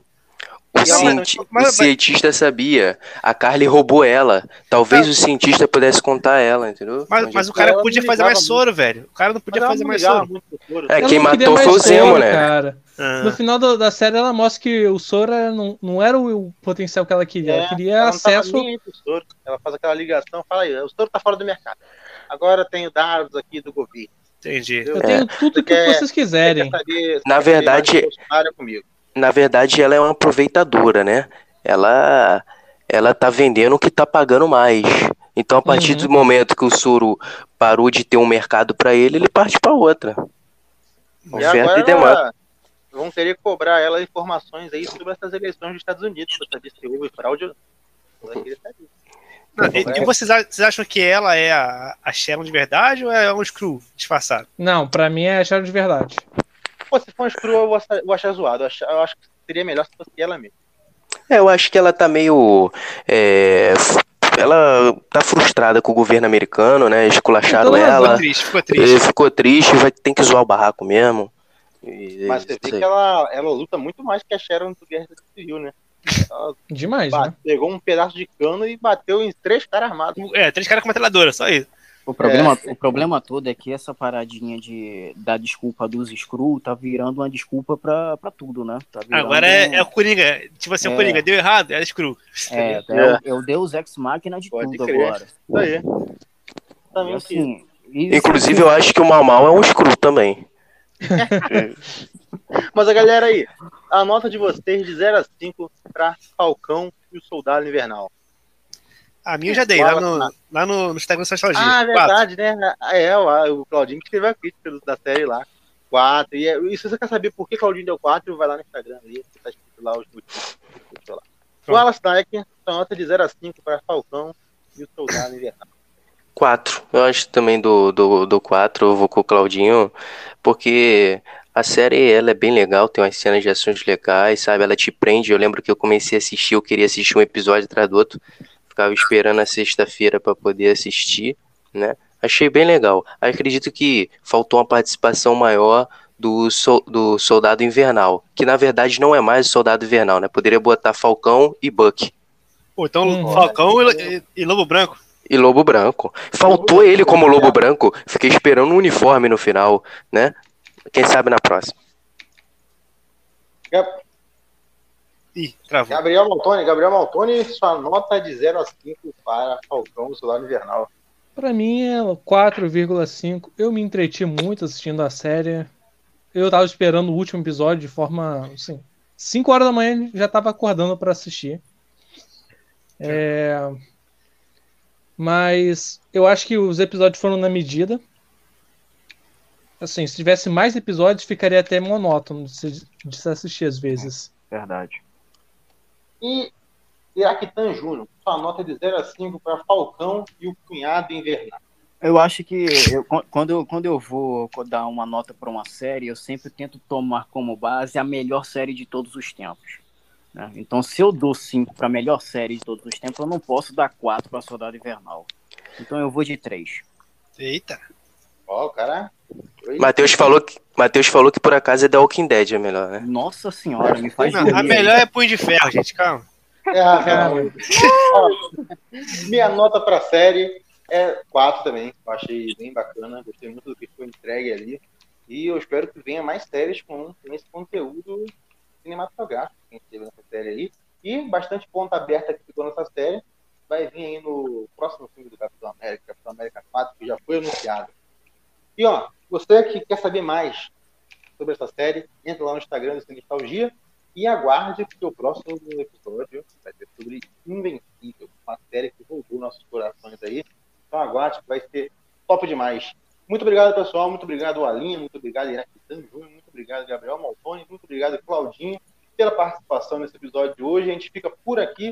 O, Não, cienti- mas- mas- o cientista sabia. A Carly roubou ela. Talvez o cientista pudesse contar ela, entendeu? Mas, mas o cara podia fazer mais soro, velho. O cara não podia fazer mais soro. É, quem matou foi o Zemo, né? Cara. Ah, No final da, da série, ela mostra que o soro não, não era o, o potencial que ela queria. ela queria ela acesso. Ela faz aquela ligação, fala aí, o soro tá fora do mercado. Agora tenho dados aqui do governo. entendi. Eu tenho tudo que quer- vocês quiserem. Saber- Na quer saber Na verdade, ela é uma aproveitadora, né? Ela, ela tá vendendo o que tá pagando mais. Então, a partir Uhum. do momento que o Soro parou de ter um mercado pra ele, ele parte pra outra. E Oferta e agora demanda. ela- vão querer cobrar ela informações aí sobre essas eleições dos Estados Unidos, pra saber se houve fraude ou não. E, e vocês, vocês acham que ela é a, a Sharon de verdade ou é um Screw disfarçado? Não, pra mim é a chave de verdade. Pô, se for um screw, eu vou achar, zoado. Eu acho, eu acho que seria melhor se fosse ela mesmo. É, eu acho que ela tá meio. é, ela tá frustrada com o governo americano, né? Esculacharam Então, ela. Ficou triste, ficou triste. ficou triste, vai ter que zoar o barraco mesmo. E- Mas você vê que ela, ela luta muito mais que a Sharon do Guerra Civil, né? Ela Demais, bate- né? pegou um pedaço de cano e bateu em três caras armados. É, três caras com metralhadora, só isso. O problema, o problema todo é que essa paradinha de da desculpa dos Screw tá virando uma desculpa pra, pra tudo, né? Tá virando Agora é, é o Coringa. Tipo assim, o É. Coringa deu errado, é Screw. é, <laughs> é, É. o, é o Deus Ex Machina de Pode tudo crer. agora. Isso aí. Também assim, e- Inclusive, eu acho que o Mal Mal é um screw também. <laughs> Mas a galera aí, a nota de vocês de 0 a 5 pra Falcão e o Soldado Invernal. A minha eu já dei, lá no, lá no, no Instagram Nostalgia. Ah, Quatro. verdade, né? É, o, o Claudinho que escreveu a crítica da série lá. 4. E, é- e se você quer saber por que Claudinho deu 4, vai lá no Instagram ali, que tá escrito lá os motivos. Lá. O Dyke, sua nota de 0 a 5 para Falcão e o Soldado Invernal. 4. Eu acho também do, do, do 4, eu vou com o Claudinho, porque a série ela é bem legal, tem umas cenas de ações legais, sabe? Ela te prende. Eu lembro que eu comecei a assistir, eu queria assistir um episódio atrás do outro. Ficava esperando a sexta-feira para poder assistir, né? Achei bem legal. Acredito que faltou uma participação maior do, so, do Soldado Invernal, que na verdade não é mais o Soldado Invernal, né? Poderia botar Falcão e Buck. Então Hum. Falcão e, e- e Lobo Branco. E Lobo Branco. Faltou ele como Lobo Branco. Fiquei esperando um uniforme no final, né? Quem sabe na próxima. Gab- Ih, travou. Gabriel Maltoni, Gabriel Maltoni, sua nota de 0 a 5 para Falcão do Soldado Invernal. Pra mim é 4,5. Eu me entreti muito assistindo a série. Eu tava esperando o último episódio de forma. Assim, 5 horas da manhã já tava acordando pra assistir. É, Mas eu acho que os episódios foram na medida. Assim, se tivesse mais episódios, ficaria até monótono de se, de se assistir às vezes. Verdade. E Iraquitan Júnior, sua nota de 0 a 5 para Falcão e o Cunhado Invernal. Eu acho que eu- quando, eu, quando eu vou dar uma nota para uma série, eu sempre tento tomar como base a melhor série de todos os tempos. né? Então, se eu dou 5 para a melhor série de todos os tempos, eu não posso dar 4 para Soldado Invernal. Então, eu vou de 3. Eita. Ó, o cara. Matheus falou que Matheus falou que por acaso é The Walking Dead é melhor, né? Nossa senhora, me faz Não, a melhor é Punho de Ferro, gente, calma. É, Ó, minha nota para a série é 4 também. Eu achei bem bacana, gostei muito do que foi entregue ali. E eu espero que venha mais séries com, com esse conteúdo cinematográfico que a gente teve nessa série aí. E bastante ponta aberta que ficou nessa série. Vai vir aí no próximo filme do Capitão América, Capitão América 4, que já foi anunciado. E ó, você que quer saber mais sobre essa série, entra lá no Instagram do Cinestalgia e aguarde, porque o próximo episódio vai ser sobre Invencível, uma série que roubou nossos corações aí. Então aguarde, que vai ser top demais. Muito obrigado, pessoal. Muito obrigado, Alinha. Muito obrigado, Iraquitan Júnior. Muito obrigado, Gabriel Maltoni. Muito obrigado, Claudinho, pela participação nesse episódio de hoje. A gente fica por aqui.